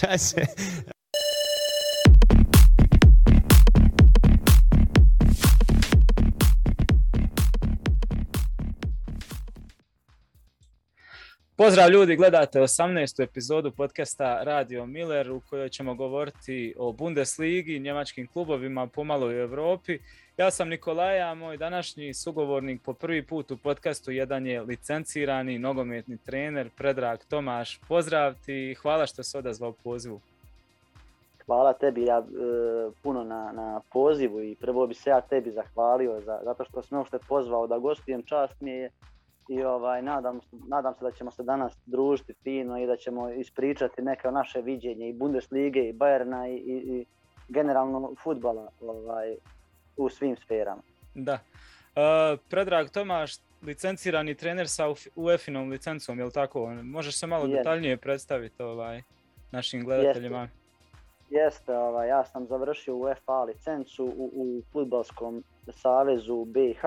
Se? Pozdrav ljudi, gledate 18. epizodu podcasta Radio Miller u kojoj ćemo govoriti o Bundesligi, njemačkim klubovima, pomalo u Europi. Ja sam Nikolaja, moj današnji sugovornik po prvi put u podcastu jedan je licencirani nogometni trener Predrag Tomaš. Pozdrav ti i hvala što se odazvao pozivu. Hvala tebi ja, e, puno na, na pozivu i prvo bi se ja tebi zahvalio za, zato što sam uopšte pozvao da gostujem, čast mi je i ovaj, nadam, nadam se da ćemo se danas družiti fino i da ćemo ispričati neke naše viđenje i Bundeslige i Bayerna i, i, i generalno futbala ovaj, u svim sferama. Da. Uh, Predrag Tomaš, licencirani trener sa UEFA-inom licencom, je li tako? Možeš se malo detaljnije predstaviti ovaj, našim gledateljima? Jeste, Jeste ovaj, ja sam završio UEFA licencu u, u futbalskom savezu BiH.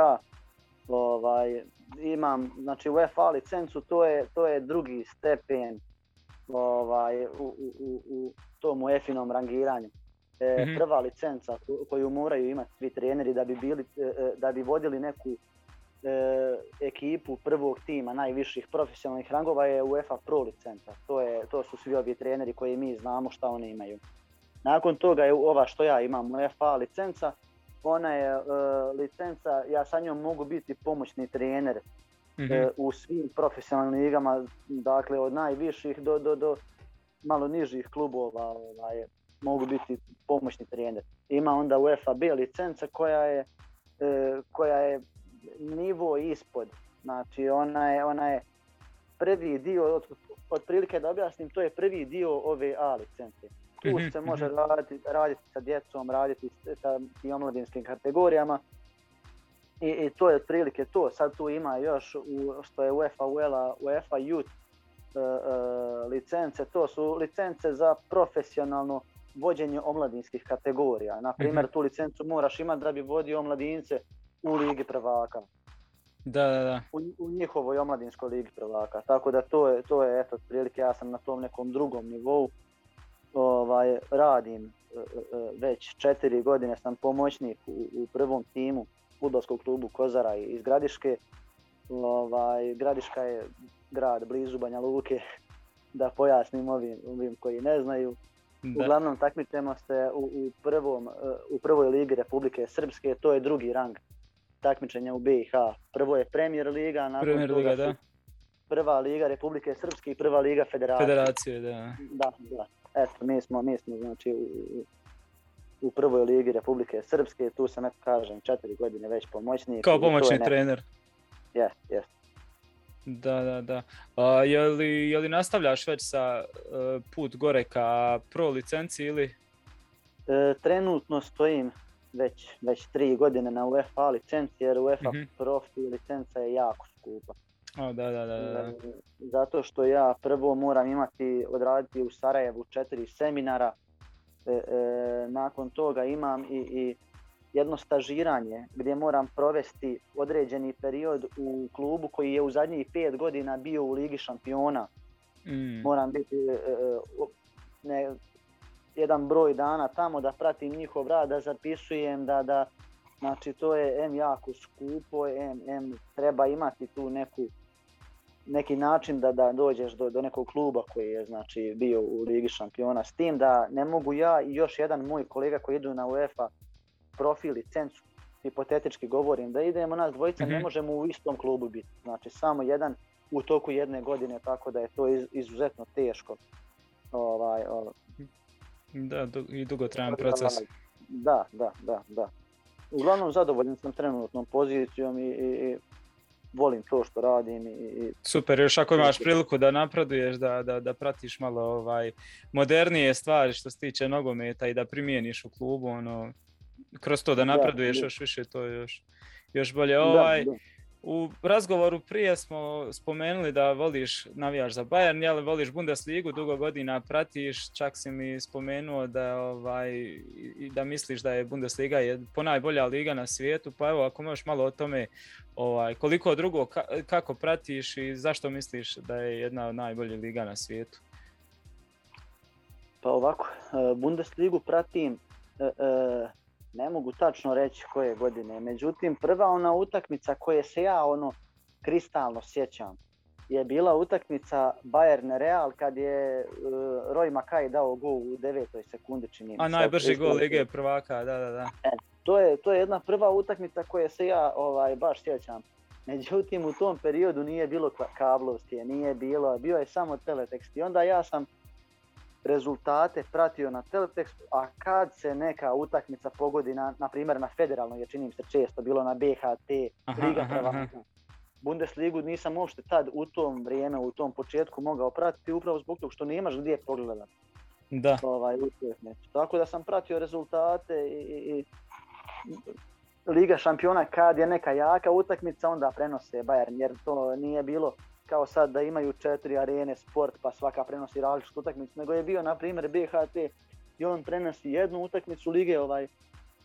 Ovaj, imam, znači UEFA licencu, to je, to je drugi stepen ovaj, u, u, u tom UEFA-inom rangiranju. E, mm-hmm. Prva licenca koju moraju imati svi treneri da bi, bili, e, e, da bi vodili neku e, ekipu prvog tima najviših profesionalnih rangova je UEFA Pro licenca. To, je, to su svi ovi treneri koji mi znamo šta oni imaju. Nakon toga je ova što ja imam UEFA licenca, ona je uh, licenca, ja sa njom mogu biti pomoćni trener mm -hmm. uh, u svim profesionalnim ligama, dakle od najviših do, do, do malo nižih klubova ovaj, mogu biti pomoćni trener. Ima onda UEFA B licenca koja je, uh, koja je nivo ispod, znači ona je, ona je prvi dio, otprilike da objasnim, to je prvi dio ove A licence tu mhm, se može mhm. raditi, raditi sa djecom, raditi sa i omladinskim kategorijama. I, I to je otprilike to. Sad tu ima još u, što je UEFA uvela UEFA Youth uh, uh, licence. To su licence za profesionalno vođenje omladinskih kategorija. Na primjer, tu licencu moraš imati da bi vodio omladince u Ligi prvaka. Da, da, da. U, u njihovoj omladinskoj Ligi prvaka. Tako da to je, to je eto, otprilike ja sam na tom nekom drugom nivou ovaj, radim e, e, već četiri godine sam pomoćnik u, u prvom timu futbolskog klubu Kozara iz Gradiške. Ovaj, Gradiška je grad blizu Banja Luke, da pojasnim ovim, ovim koji ne znaju. Da. Uglavnom takmičemo se u, u, prvom, e, u prvoj ligi Republike Srpske, to je drugi rang takmičenja u BiH. Prvo je Premier Liga, nakon Premier toga Liga, da. prva liga Republike Srpske i prva liga Federacije. Federacije, da. Da, da eto, mi smo, mi smo znači, u, u prvoj ligi Republike Srpske, tu sam, eto kažem, četiri godine već pomoćnik. Kao pomoćni trener. Jes, jes. Da, da, da. A, je, li, je li nastavljaš već sa uh, put gore ka pro licenci ili? E, trenutno stojim već, već tri godine na UEFA licenci, jer UEFA mm -hmm. profi licenca je jako skupa. O, da, da, da, da. Zato što ja prvo moram imati, odraditi u Sarajevu četiri seminara, e, e, nakon toga imam i, i jedno stažiranje gdje moram provesti određeni period u klubu koji je u zadnjih pet godina bio u Ligi šampiona. Mm. Moram biti e ne, jedan broj dana tamo da pratim njihov rad, da zapisujem, da, da znači to je M jako skupo, M, M treba imati tu neku neki način da da dođeš do, do nekog kluba koji je znači bio u Ligi šampiona s tim da ne mogu ja i još jedan moj kolega koji idu na UEFA profil licencu hipotetički govorim da idemo nas dvojica mm -hmm. ne mhm. možemo u istom klubu biti znači samo jedan u toku jedne godine tako da je to iz, izuzetno teško ovaj, ovaj da i dugotrajan proces da da da da uglavnom zadovoljan sam trenutnom pozicijom i, i, i volim to što radim. I, Super, još ako imaš priliku da napreduješ, da, da, da pratiš malo ovaj modernije stvari što se tiče nogometa i da primijeniš u klubu, ono, kroz to da napreduješ da, još više, to je još, još bolje. Ovaj, da, da. U razgovoru prije smo spomenuli da voliš, navijaš za Bayern, jel voliš Bundesligu, dugo godina pratiš, čak si mi spomenuo da ovaj da misliš da je Bundesliga je ponajbolja liga na svijetu, pa evo ako možeš malo o tome ovaj koliko drugo kako pratiš i zašto misliš da je jedna od najboljih liga na svijetu? Pa ovako, e, Bundesligu pratim, e, e, ne mogu tačno reći koje godine, međutim prva ona utakmica koje se ja ono kristalno sjećam je bila utakmica Bayern Real kad je Roy Makaj dao gol u devetoj sekundi čini A najbrži gol Lige prvaka, da, da, da. E, to, je, to je jedna prva utakmica koje se ja ovaj, baš sjećam. Međutim, u tom periodu nije bilo kablovske, nije bilo, bio je samo teletekst. I onda ja sam rezultate pratio na teletekstu, a kad se neka utakmica pogodi, na, na primjer na federalnoj, jer činim se često, bilo na BHT, Liga prvaka, Bundesligu nisam uopšte tad u tom vrijeme, u tom početku mogao pratiti upravo zbog toga što nemaš gdje pogledati. Da. Ovaj, Tako da sam pratio rezultate i, i Liga šampiona kad je neka jaka utakmica onda prenose Bayern jer to nije bilo kao sad da imaju četiri arene sport pa svaka prenosi različitu utakmicu nego je bio na primjer BHT i on prenosi jednu utakmicu lige ovaj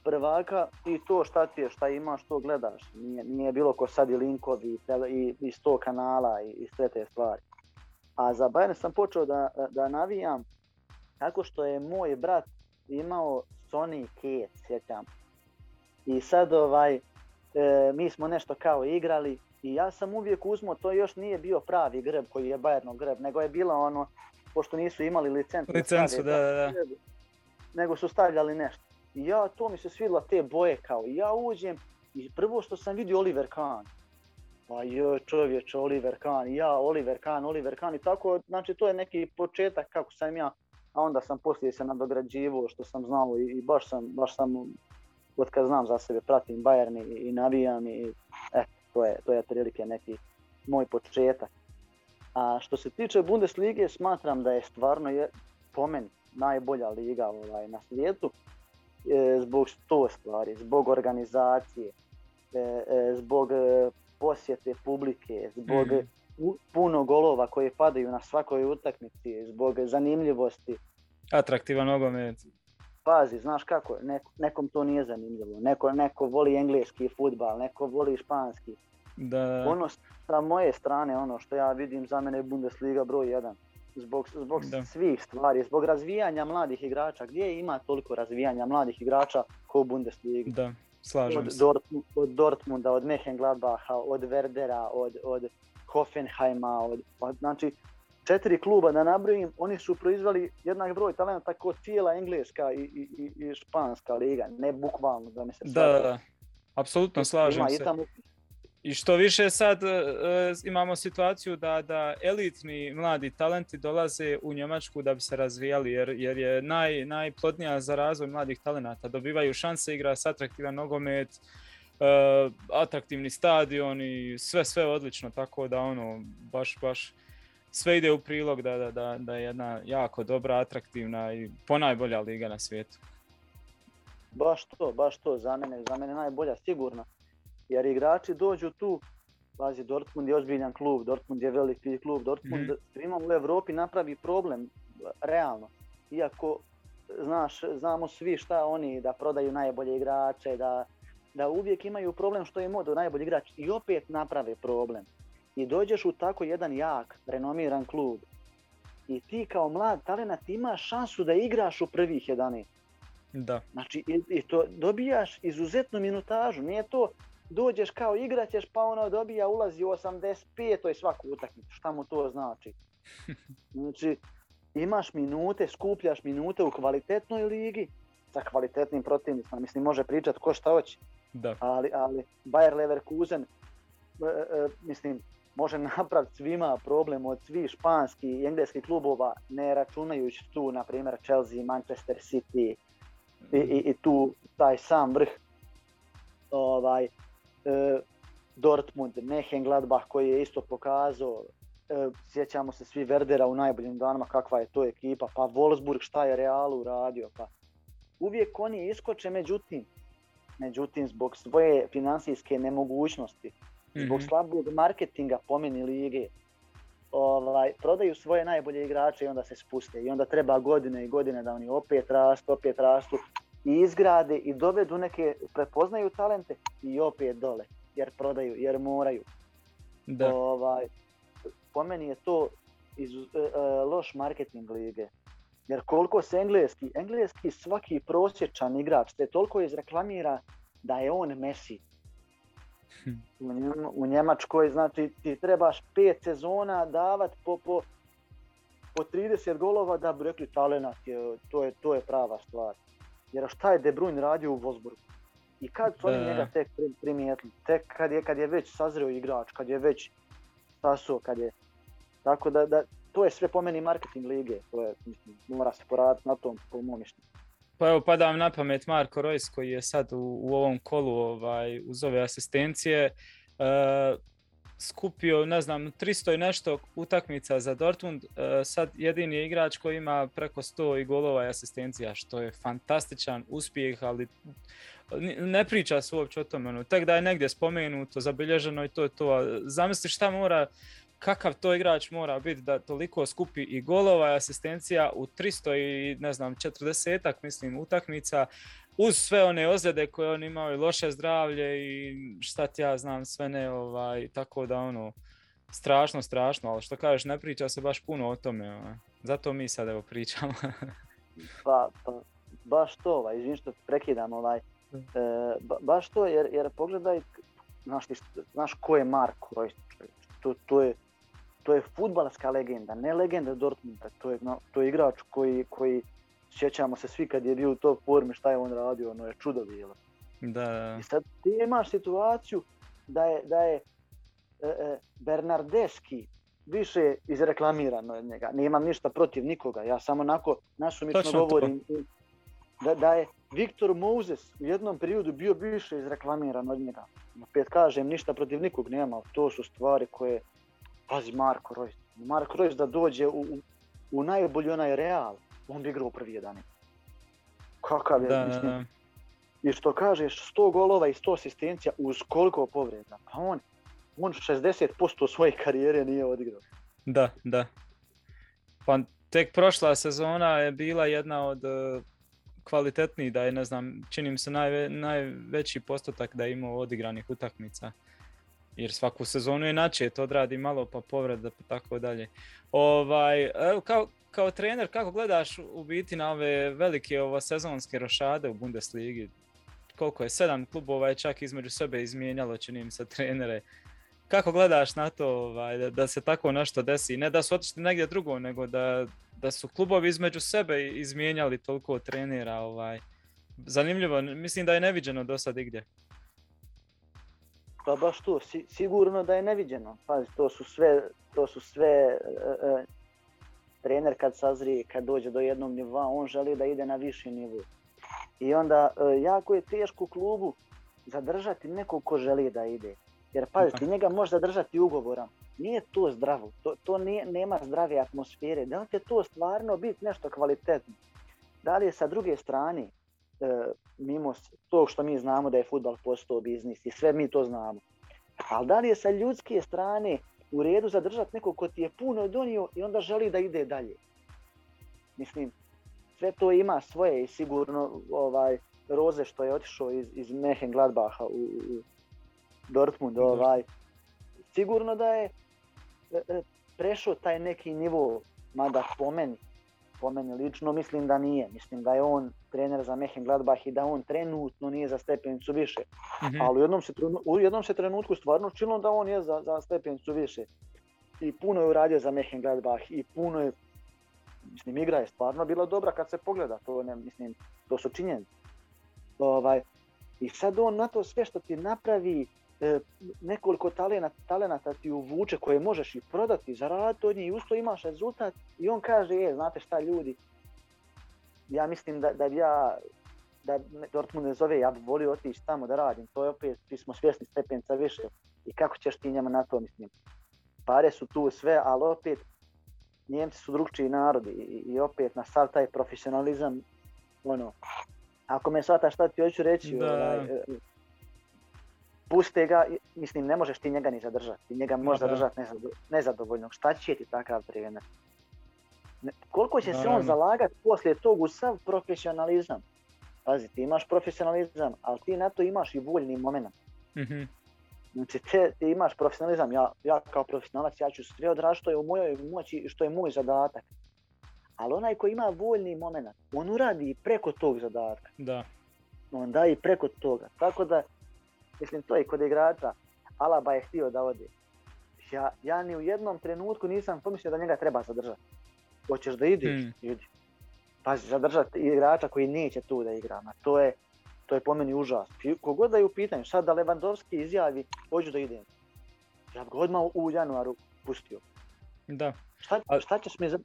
prvaka i to šta ti je, šta imaš, to gledaš. Nije, nije bilo ko sad i linkovi i, i sto kanala i, i sve te stvari. A za Bayern sam počeo da, da navijam tako što je moj brat imao Sony Kate, sjećam i sad ovaj, e, mi smo nešto kao igrali i ja sam uvijek uzmo, to još nije bio pravi grb koji je Bayernov grb, nego je bilo ono, pošto nisu imali licencu. Licencu, da, da, da. Nego su stavljali nešto. I ja, to mi se svidjela te boje kao, i ja uđem i prvo što sam vidio Oliver Kahn. Pa joj čovječ, Oliver Kahn, ja, Oliver Kahn, Oliver Kahn i tako, znači to je neki početak kako sam ja, a onda sam poslije se nadograđivo što sam znao i, i baš sam, baš sam od kad znam za sebe, pratim Bayern i, i navijam i e, to je, to je otprilike neki moj početak. A što se tiče Bundeslige, smatram da je stvarno je, po meni najbolja liga ovaj, na svijetu e, zbog sto stvari, zbog organizacije, e, e, zbog posjete publike, zbog mm. puno golova koje padaju na svakoj utakmici, zbog zanimljivosti. Atraktivan nogomet pazi, znaš kako, nekom to nije zanimljivo, neko, neko voli engleski futbal, neko voli španski. Da. Ono sa moje strane, ono što ja vidim za mene je Bundesliga broj 1. Zbog, zbog svih stvari, zbog razvijanja mladih igrača. Gdje ima toliko razvijanja mladih igrača ko Bundesliga? Da, slažem od, se. od Dortmunda, od Mönchengladbacha, od Werdera, od, od Hoffenheima, od, od, znači četiri kluba da nabrojim, oni su proizvali jednak broj talenta kao cijela engleska i, i, i španska liga, ne bukvalno da mi se Da, da, apsolutno slažem se. I što više sad uh, imamo situaciju da, da elitni mladi talenti dolaze u Njemačku da bi se razvijali jer, jer je naj, najplodnija za razvoj mladih talenata. Dobivaju šanse igra s atraktivan nogomet, uh, atraktivni stadion i sve sve odlično tako da ono baš baš sve ide u prilog da, da, da, da je jedna jako dobra, atraktivna i ponajbolja liga na svijetu. Baš to, baš to, za mene, za mene najbolja sigurno. Jer igrači dođu tu, pazi, Dortmund je ozbiljan klub, Dortmund je veliki klub, Dortmund mm u Europi napravi problem, realno. Iako, znaš, znamo svi šta oni, da prodaju najbolje igrače, da, da uvijek imaju problem što je modo najbolji igrač i opet naprave problem i dođeš u tako jedan jak, renomiran klub i ti kao mlad talent imaš šansu da igraš u prvih 11. Da. Znači, i, to dobijaš izuzetnu minutažu, nije to dođeš kao igraćeš pa ono dobija ulazi u 85. to je svaku utakmicu, šta mu to znači? Znači, imaš minute, skupljaš minute u kvalitetnoj ligi sa kvalitetnim protivnicima, mislim može pričat ko šta hoće. Da. Ali, ali Bayer Leverkusen, e, e, mislim, može napraviti svima problem od svih španskih i engleskih klubova, ne računajući tu, na primjer, Chelsea, Manchester City i, i, tu taj sam vrh. Ovaj, e, Dortmund, Mönchengladbach koji je isto pokazao, e, sjećamo se svi Verdera u najboljim danima kakva je to ekipa, pa Wolfsburg šta je Realu uradio, pa uvijek oni iskoče, međutim, međutim zbog svoje financijske nemogućnosti zbog mhm. slabog marketinga pomeni lige, ovaj, prodaju svoje najbolje igrače i onda se spuste i onda treba godine i godine da oni opet rastu, opet rastu i izgrade i dovedu neke, prepoznaju talente i opet dole jer prodaju, jer moraju. Da. Ovaj, po meni je to iz, e, e, loš marketing lige. Jer koliko se engleski, engleski svaki prosječan igrač se toliko izreklamira da je on Messi. Hm. U, Njemačkoj znači ti trebaš pet sezona davat po, po, po 30 golova da bi rekli talenat je, to je, to je prava stvar. Jer šta je De Bruyne radio u Wolfsburgu? I kad su oni njega tek primijetili? Tek kad je, kad je već sazreo igrač, kad je već stasuo, kad je... Tako da, da, to je sve po meni marketing lige, to je, mislim, mora se poraditi na tom, po mom mišljenju. Pa evo, pada vam na pamet Marko Rojs koji je sad u, u ovom kolu ovaj, uz ove asistencije. E, skupio, ne znam, 300 i nešto utakmica za Dortmund. E, sad jedini igrač koji ima preko 100 i golova i asistencija, što je fantastičan uspjeh, ali ne priča se uopće o tome. Ono, tek da je negdje spomenuto, zabilježeno i to je to. Zamisli šta mora kakav to igrač mora biti da toliko skupi i golova i asistencija u 300 i ne znam 40 mislim utakmica uz sve one ozljede koje on imao i loše zdravlje i šta ti ja znam sve ne ovaj tako da ono strašno strašno ali što kažeš ne priča se baš puno o tome ovaj. zato mi sad evo pričamo pa, pa baš to ovaj izvim što prekidam ovaj e, baš to jer, jer pogledaj znaš, znaš ko je Marko to, to je to je futbalska legenda, ne legenda Dortmunda, to je, no, to je igrač koji, koji sjećamo se svi kad je bio u toj formi šta je on radio, ono je čudo bilo. Da. I sad ti imaš situaciju da je, da je e, e, Bernardeski više izreklamiran od njega. Nemam ništa protiv nikoga, ja samo onako nasumično govorim da, da je Viktor Moses u jednom periodu bio više izreklamiran od njega. Opet kažem, ništa protiv nikog nema, to su stvari koje Pazi Marko Reus. Marko Reus da dođe u, u najbolji onaj Real, on bi igrao u prvi jedan. Kakav je, da, I što kažeš, 100 golova i 100 asistencija uz koliko povreda. Pa on, on 60% svoje karijere nije odigrao. Da, da. Pa tek prošla sezona je bila jedna od uh, kvalitetnijih, da je, ne znam, čini mi se najveći postotak da je imao odigranih utakmica jer svaku sezonu je to odradi malo pa povreda pa tako dalje. Ovaj, kao, kao trener kako gledaš u biti na ove velike ovo, sezonske rošade u Bundesligi? Koliko je? Sedam klubova je čak između sebe izmijenjalo, čini mi se, trenere. Kako gledaš na to ovaj, da, da, se tako nešto desi? Ne da su otišli negdje drugo, nego da, da su klubovi između sebe izmijenjali toliko trenera. Ovaj. Zanimljivo, mislim da je neviđeno do sad igdje. Pa baš to, sigurno da je neviđeno. Pazi, to su sve, to su sve e, e, trener kad sazrije, kad dođe do jednog nivoa, on želi da ide na viši nivo. I onda e, jako je teško klubu zadržati nekog ko želi da ide. Jer pazi, ti njega možeš zadržati ugovorom. Nije to zdravo, to, to nije, nema zdrave atmosfere. Da li će to stvarno biti nešto kvalitetno? Da li je sa druge strane mimo tog što mi znamo da je futbal postao biznis i sve mi to znamo. Ali da li je sa ljudske strane u redu zadržati nekog ko ti je puno donio i onda želi da ide dalje? Mislim, sve to ima svoje i sigurno ovaj Roze što je otišao iz, iz Gladbaha u, u Dortmund, ovaj, sigurno da je e, e, prešao taj neki nivo, mada po meni, po meni lično mislim da nije. Mislim da je on trener za Gladbach i da on trenutno nije za stepenicu više. mm Ali u jednom, se, u jednom se trenutku stvarno činilo da on je za, za stepenicu više. I puno je uradio za Gladbach i puno je, mislim, igra je stvarno bila dobra kad se pogleda, to ne, mislim, to su činjenice. Ovaj, I sad on na to sve što ti napravi, e, nekoliko talenata, talenata ti uvuče koje možeš i prodati, zaraditi od njih i usto imaš rezultat i on kaže, je, znate šta ljudi, ja mislim da, da bi ja, da Dortmund ne zove, ja bi volio otići tamo da radim, to je opet, svi smo svjesni stepenca više. I kako ćeš ti njema na to, mislim, pare su tu sve, ali opet Njemci su drugčiji narodi i, i opet na sav taj profesionalizam, ono, ako me shvataš šta ti hoću reći, ovaj, e, puste ga, mislim ne možeš ti njega ni zadržati, njega možeš zadržati nezadovoljnog, šta će ti takav trener? Koliko će se on zalagati poslije tog u sav profesionalizam? Pazi, ti imaš profesionalizam, ali ti na to imaš i voljni moment. mm Znači, te, ti imaš profesionalizam, ja, ja kao profesionalac, ja ću sve odraditi što je u mojoj moći i što je moj zadatak. Ali onaj koji ima voljni moment, on uradi i preko tog zadatka. Da. On da i preko toga. Tako da, mislim, to je kod igrača. Alaba je htio da ode. Ja, ja ni u jednom trenutku nisam pomislio da njega treba zadržati. Hoćeš da ideš, Hmm. idi. Pazi, zadržati igrača koji neće tu da igra. Ma to je, to je po meni užas. Kogod da je u pitanju, sad da Lewandowski izjavi, hoću da idem. Ja bi ga odmah u januaru pustio. Da. Šta, šta ćeš mi za...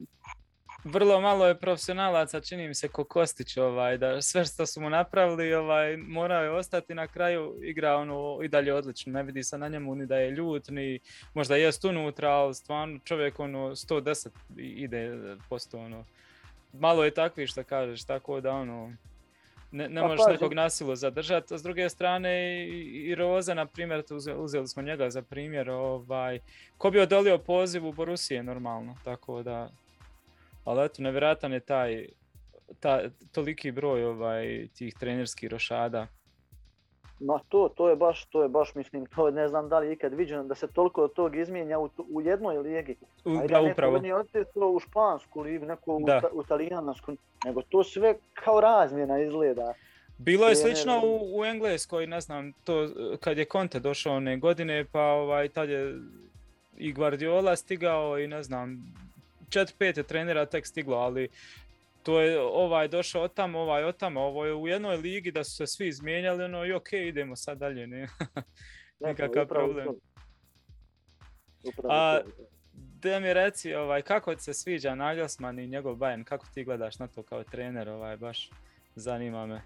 Vrlo malo je profesionalaca, čini mi se ko Kostić, ovaj, da sve što su mu napravili, ovaj, morao je ostati na kraju, igra ono i dalje odlično, ne vidi se na njemu ni da je ljut, ni možda jest unutra, ali stvarno čovjek ono 110 i- ide posto ono. Malo je takvi što kažeš, tako da ono, ne, ne Pa možeš nekog nasilu zadržati, a s druge strane i, i Roza, na primjer, uzeli smo njega za primjer, ovaj, ko bi odolio pozivu Borusije normalno, tako da, ali eto, nevjerojatan je taj, ta, toliki broj ovaj, tih trenerskih rošada. Ma to, to je baš, to je baš, mislim, to ne znam da li ikad viđeno da se toliko tog izmijenja u, u jednoj ligi. U, da, neko upravo. u špansku ligu, neko Da. u talijansku, nego to sve kao razmjena izgleda. Bilo je slično u, u Engleskoj, ne znam, to kad je Conte došao one godine, pa ovaj, tad je i Guardiola stigao i ne znam, četiri, pet je trenera tek stiglo, ali to je ovaj došao od tamo, ovaj od tamo, ovo je u jednoj ligi da su se svi izmijenjali, ono i okej, idemo sad dalje, ne. Ne, Nikakav problem. A-. Da mi reci, ovaj, kako ti se sviđa Nagelsmann i njegov Bayern, kako ti gledaš na to kao trener, ovaj, baš zanima me.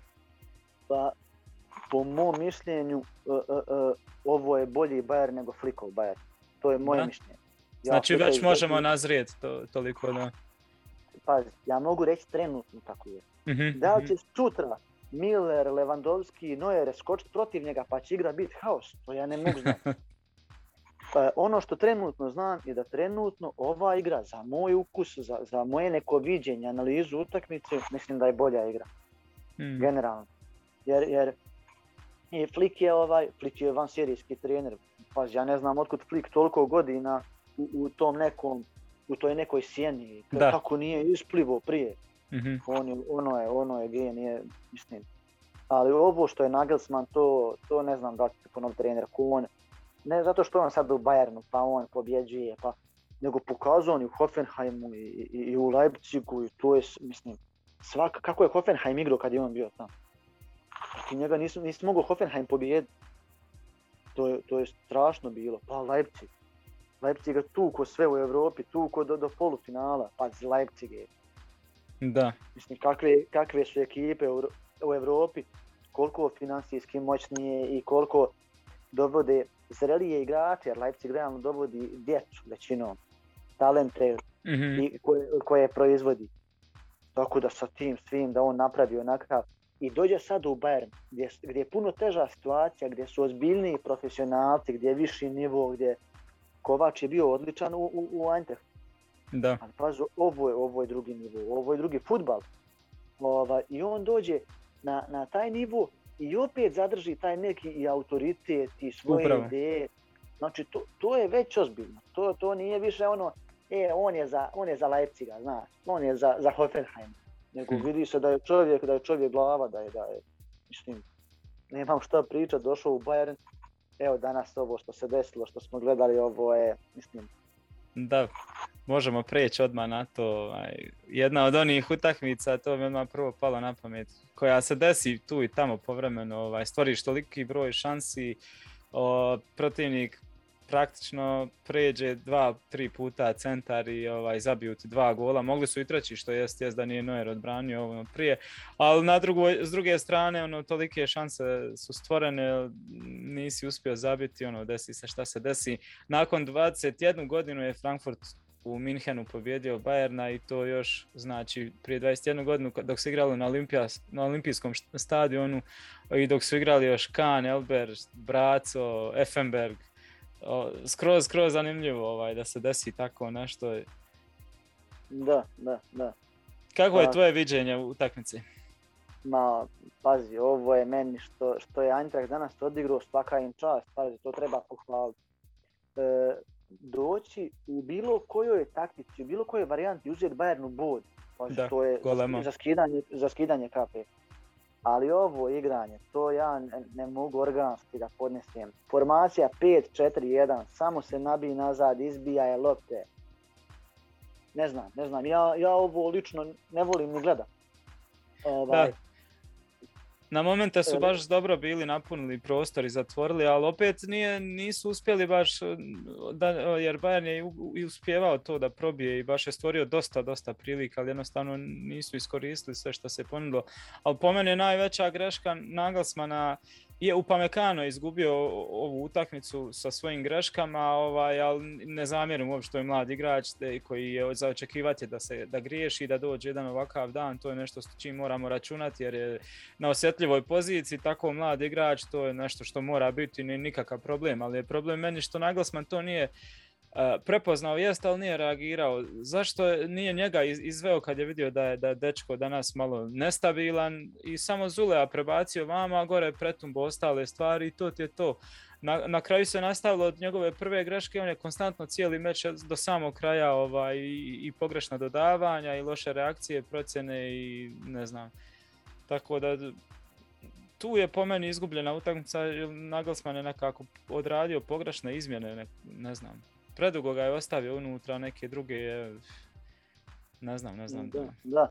Pa, po mom mišljenju, e, e, e, ovo je bolji Bayern nego Flickov Bayern. To je moje Da? mišljenje. Znači već možemo nazrijeti to, toliko da... Pazi, ja mogu reći trenutno tako je. Mhm, Da li mhm. će sutra Miller, Lewandowski, Neuer skočiti protiv njega pa će igra biti haos? To ja ne mogu znati. Pa, ono što trenutno znam je da trenutno ova igra za moj ukus, za, za moje neko viđenje, analizu utakmice, mislim da je bolja igra, Mhm. generalno. Jer, jer i Flick je ovaj, Flick je van serijski trener. Pazi, ja ne znam otkud Flick toliko godina u, u tom nekom, u toj nekoj sjeni, Da. kako nije isplivo prije Mhm. on je, ono je, ono je genije, mislim. Ali ovo što je Nagelsmann, to, to ne znam da će ponoviti trener on. Ne zato što on sad u Bayernu, pa on pobjeđuje, pa nego pokazao on i u Hoffenheimu i, i, i u Leipzigu i to je, mislim, svak, kako je Hoffenheim igrao kad je on bio tamo. Protiv njega nisu, nisu mogao Hoffenheim pobijediti. To je, to je strašno bilo. Pa Leipzig. Leipzig ga tuko sve u Europi, tuko do, do polufinala. Pazi, Leipzig je Da, Mislim, kakve, kakve su ekipe u, u Europi, koliko financijski moćnije i koliko dovode zrelije igrače, jer Leipzig realno dovodi djecu većinom, talente mhm. i koje, koje proizvodi. Tako da sa tim svim da on napravi onakav i dođe sad u Bayern gdje, gdje je puno teža situacija, gdje su ozbiljniji profesionalci, gdje je viši nivo, gdje Kovač je bio odličan u, u, u Eintrachtu. da. Ali pazi, ovo je, ovo je drugi nivo, ovo je drugi futbal. Ovaj, I on dođe na, na taj nivo i opet zadrži taj neki i autoritet i svoje Upravo. ideje. Znači, to, to je već ozbiljno. To, to nije više ono, e, on je za, on je za Leipziga, znaš, on je za, za Hoffenheim. Nego Hm. vidi se da je čovjek, da je čovjek glava, da je, da je, mislim, nemam šta pričat, došao u Bayern, evo danas ovo što se desilo, što smo gledali, ovo je, mislim, Da, možemo preći odmah na to. Jedna od onih utakmica, to mi odmah prvo palo na pamet, koja se desi tu i tamo povremeno, ovaj, stvoriš toliki broj šansi, o, protivnik praktično pređe dva, tri puta centar i ovaj, zabiju ti dva gola. Mogli su i treći, što jest, jest da nije Neuer odbranio ovo prije, ali na drugoj, s druge strane, ono, tolike šanse su stvorene, nisi uspio zabiti, ono, desi se šta se desi. Nakon 21 godinu je Frankfurt u Minhenu pobjedio Bayerna i to još znači prije 21 godinu dok se igralo na, Olimpijas, na olimpijskom stadionu i dok su igrali još Kahn, Elber, Braco, Effenberg. O, skroz, skroz zanimljivo ovaj, da se desi tako nešto. da, da, da. Kako je Pa- tvoje viđenje u utakmici? Ma, pazi, ovo je meni što, što je Eintracht danas odigrao, svaka im čast, pazi, to treba pohvaliti. E, doći u bilo kojoj taktici, u bilo kojoj varijanti uzeti Bayernu bod, da, to je za skidanje, za skidanje kape. Ali ovo igranje, to ja ne, mogu organski da podnesem. Formacija 5-4-1, samo se nabije nazad, izbija je lopte. Ne znam, ne znam, ja, ja ovo lično ne volim ni gledat. Ovaj, na momente su baš dobro bili napunili prostor i zatvorili, ali opet nije, nisu uspjeli baš, da, jer Bayern je i uspjevao to da probije i baš je stvorio dosta, dosta prilika, ali jednostavno nisu iskoristili sve što se ponudilo. Ali po meni je najveća greška Nagelsmana je Upamecano izgubio ovu utakmicu sa svojim greškama, ovaj, ali ne zamjerim uopšte što je mlad igrač koji je za očekivati da se da griješi da dođe jedan ovakav dan, to je nešto s čim moramo računati jer je na osjetljivoj poziciji tako mlad igrač, to je nešto što mora biti, nije nikakav problem, ali je problem meni što Naglasman to nije prepoznao jest, ali nije reagirao. Zašto nije njega izveo kad je vidio da je, da je dečko danas malo nestabilan i samo Zulea prebacio vama, a gore pretumbo ostale stvari i to ti je to. Na, na, kraju se nastavilo od njegove prve greške, on je konstantno cijeli meč do samog kraja ovaj, i, i pogrešna dodavanja i loše reakcije, procjene i ne znam. Tako da tu je po meni izgubljena utakmica, Nagelsmann je nekako odradio pogrešne izmjene, ne, ne znam predugo ga je ostavio unutra, neke druge. Ne znam, ne znam. Da, da.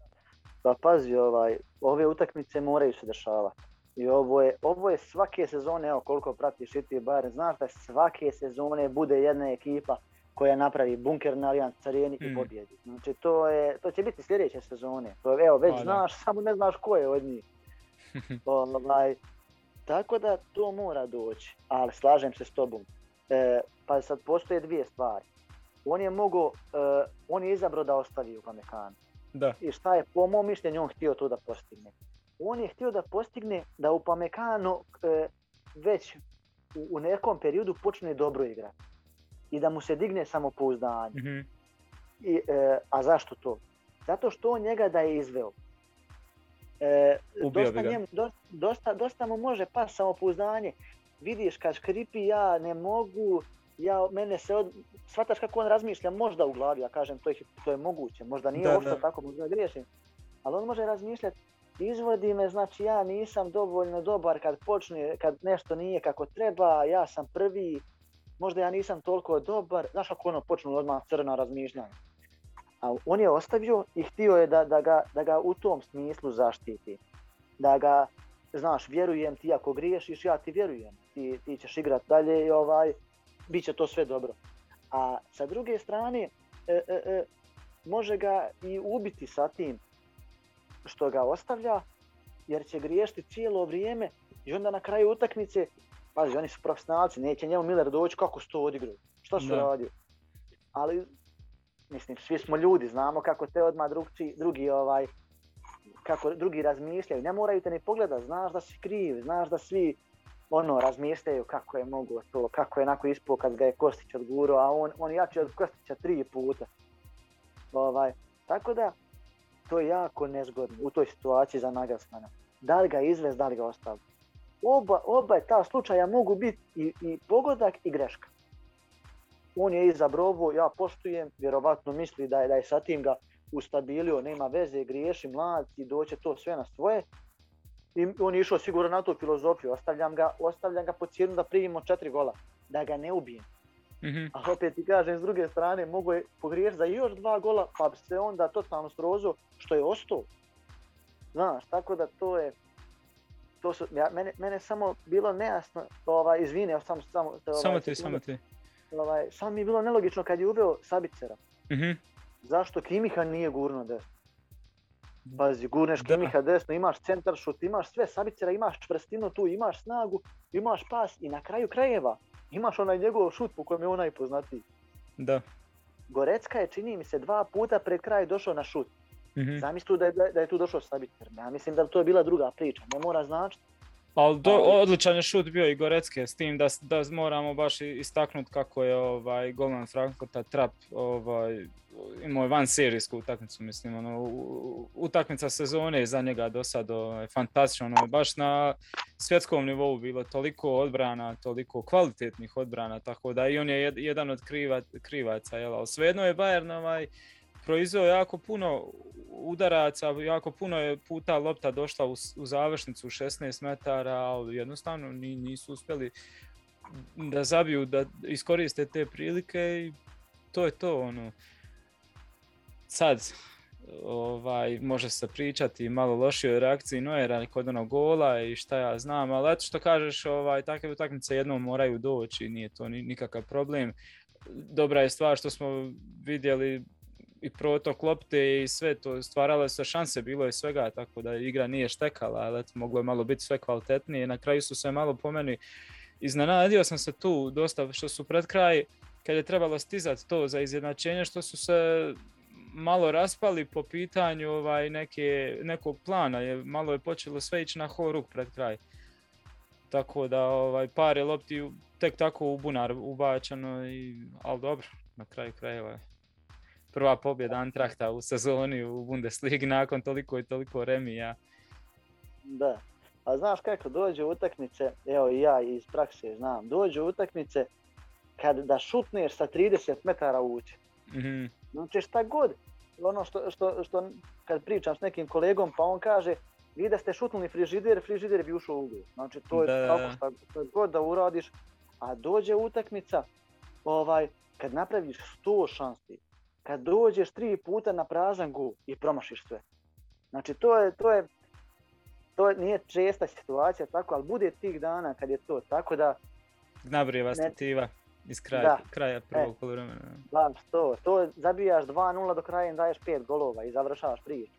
Pa pazi, ovaj, ove utakmice moraju se dešavati. I ovo je, ovo je svake sezone, evo koliko pratiš i ti Bayern, znaš da svake sezone bude jedna ekipa koja napravi bunker na Allianz Arijeni i hmm. pobjedi. Znači to, je, to će biti sljedeće sezone. To, evo već pa znaš, samo ne znaš ko je od njih. ovaj, tako da to mora doći, ali slažem se s tobom. E, pa sad postoje dvije stvari. On je mogo, e, on je izabrao da ostavi u Pamekanu. Da. I šta je po mom mišljenju on htio to da postigne? On je htio da postigne da u Pamekanu e, već u, u, nekom periodu počne dobro igrati. I da mu se digne samopouzdanje. Mm-hmm. I, e, a zašto to? Zato što on njega da je izveo. E, dosta, njem, dosta, dosta mu može pas samopouzdanje vidiš kad škripi ja ne mogu, ja, mene se od... shvataš kako on razmišlja možda u glavi, ja kažem to je, to je moguće, možda nije uopšte tako, možda griješim, ali on može razmišljati izvodi me, znači ja nisam dovoljno dobar kad počne, kad nešto nije kako treba, ja sam prvi, možda ja nisam toliko dobar, znaš kako ono počnu odmah crna razmišljanja. A on je ostavio i htio je da, da, ga, da ga u tom smislu zaštiti. Da ga, znaš, vjerujem ti ako griješiš, ja ti vjerujem ti, ti ćeš igrat dalje i ovaj, bit će to sve dobro. A sa druge strane, e, e, e, može ga i ubiti sa tim što ga ostavlja, jer će griješiti cijelo vrijeme i onda na kraju utakmice, pazi, oni su profesionalci, neće njemu Miller doći kako su to odigrao, šta su radio. Ali, mislim, svi smo ljudi, znamo kako te odmah drugi, drugi ovaj, kako drugi razmišljaju, ne moraju te ni pogledati, znaš da si kriv, znaš da svi ono, razmišljaju kako je mogu to, kako je onako ispao kad ga je Kostić odguro, a on, on jači od Kostića tri puta. Ovaj, tako da, to je jako nezgodno u toj situaciji za Nagelsmana. Da li ga izvez, da li ga ostavi. Oba, oba ta slučaja mogu biti i, i pogodak i greška. On je izabrao ovo, ja poštujem, vjerovatno misli da je, da je sa tim ga ustabilio, nema veze, griješi mlad i doće to sve na svoje, I on je išao sigurno na tu filozofiju, ostavljam ga, ostavljam ga po cijenu da primimo četiri gola, da ga ne ubijem. Mm -hmm. A opet ti kažem, s druge strane, mogu je pogriješiti za još dva gola, pa bi se onda totalno strozo što je ostao. Znaš, tako da to je, to su, ja, mene, mene samo bilo nejasno, ovaj, izvini, ja sam, samo, ovaj, samo ti, samo ti. Ovaj, samo mi je bilo nelogično kad je uveo Sabicera. Mm -hmm. Zašto Kimiha nije gurno desno? Pazi, gurneš Kimiha desno, imaš centar šut, imaš sve, Sabicera, imaš čvrstinu tu, imaš snagu, imaš pas i na kraju krajeva imaš onaj njegov šut po kojem je onaj poznatiji. Da. Gorecka je, čini mi se, dva puta pred kraj došao na šut. Mm -hmm. Zamisli da je, da je tu došao Sabicer. Ja mislim da to je bila druga priča, ne mora značiti. Ali do, odličan je šut bio i Gorecke, s tim da, da moramo baš istaknuti kako je ovaj golman Frankfurta Trap ovaj, imao je van serijsku utakmicu, mislim, ono, utakmica sezone za njega do sada ovaj, fantastično, ono, baš na svjetskom nivou bilo toliko odbrana, toliko kvalitetnih odbrana, tako da i on je jedan od kriva, krivaca, jel, ali svejedno je Bayern ovaj, proizveo jako puno udaraca, jako puno je puta lopta došla u, u završnicu u 16 metara, ali jednostavno nisu uspjeli da zabiju, da iskoriste te prilike i to je to. Ono. Sad, ovaj, može se pričati malo lošijoj reakciji Noera kod onog gola i šta ja znam, ali eto što kažeš, ovaj, takve utakmice jednom moraju doći, nije to nikakav problem. Dobra je stvar što smo vidjeli i protok lopte i sve to stvarale se šanse, bilo je svega, tako da igra nije štekala, ali moglo je malo biti sve kvalitetnije. Na kraju su se malo po meni iznenadio sam se tu dosta što su pred kraj, kad je trebalo stizati to za izjednačenje, što su se malo raspali po pitanju ovaj, neke, nekog plana, je, malo je počelo sve ići na horuk pred kraj. Tako da ovaj, par je lopti tek tako u bunar ubačeno, i, ali dobro, na kraju krajeva prva pobjeda Antrahta u sezoni u Bundesligi nakon toliko i toliko remija. Da, a znaš kako dođe utakmice, evo i ja iz prakse znam, dođe utakmice kad da šutneš sa 30 metara ući. Mm-hmm. Znači šta god, ono što, što, što kad pričam s nekim kolegom pa on kaže vi da ste šutnuli frižider, frižider bi ušao u uglu. Znači to je tako šta, šta god da uradiš, a dođe utakmica, ovaj, kad napraviš 100 šansi, kad dođeš tri puta na prazan gol i promašiš sve. Znači to je, to je, to nije česta situacija tako, ali bude tih dana kad je to tako da... Nabrijeva stativa iz kraja, kraja prvog e, poluvremena. Baš to, to zabijaš 2-0 do kraja i daješ 5 golova i završavaš priču.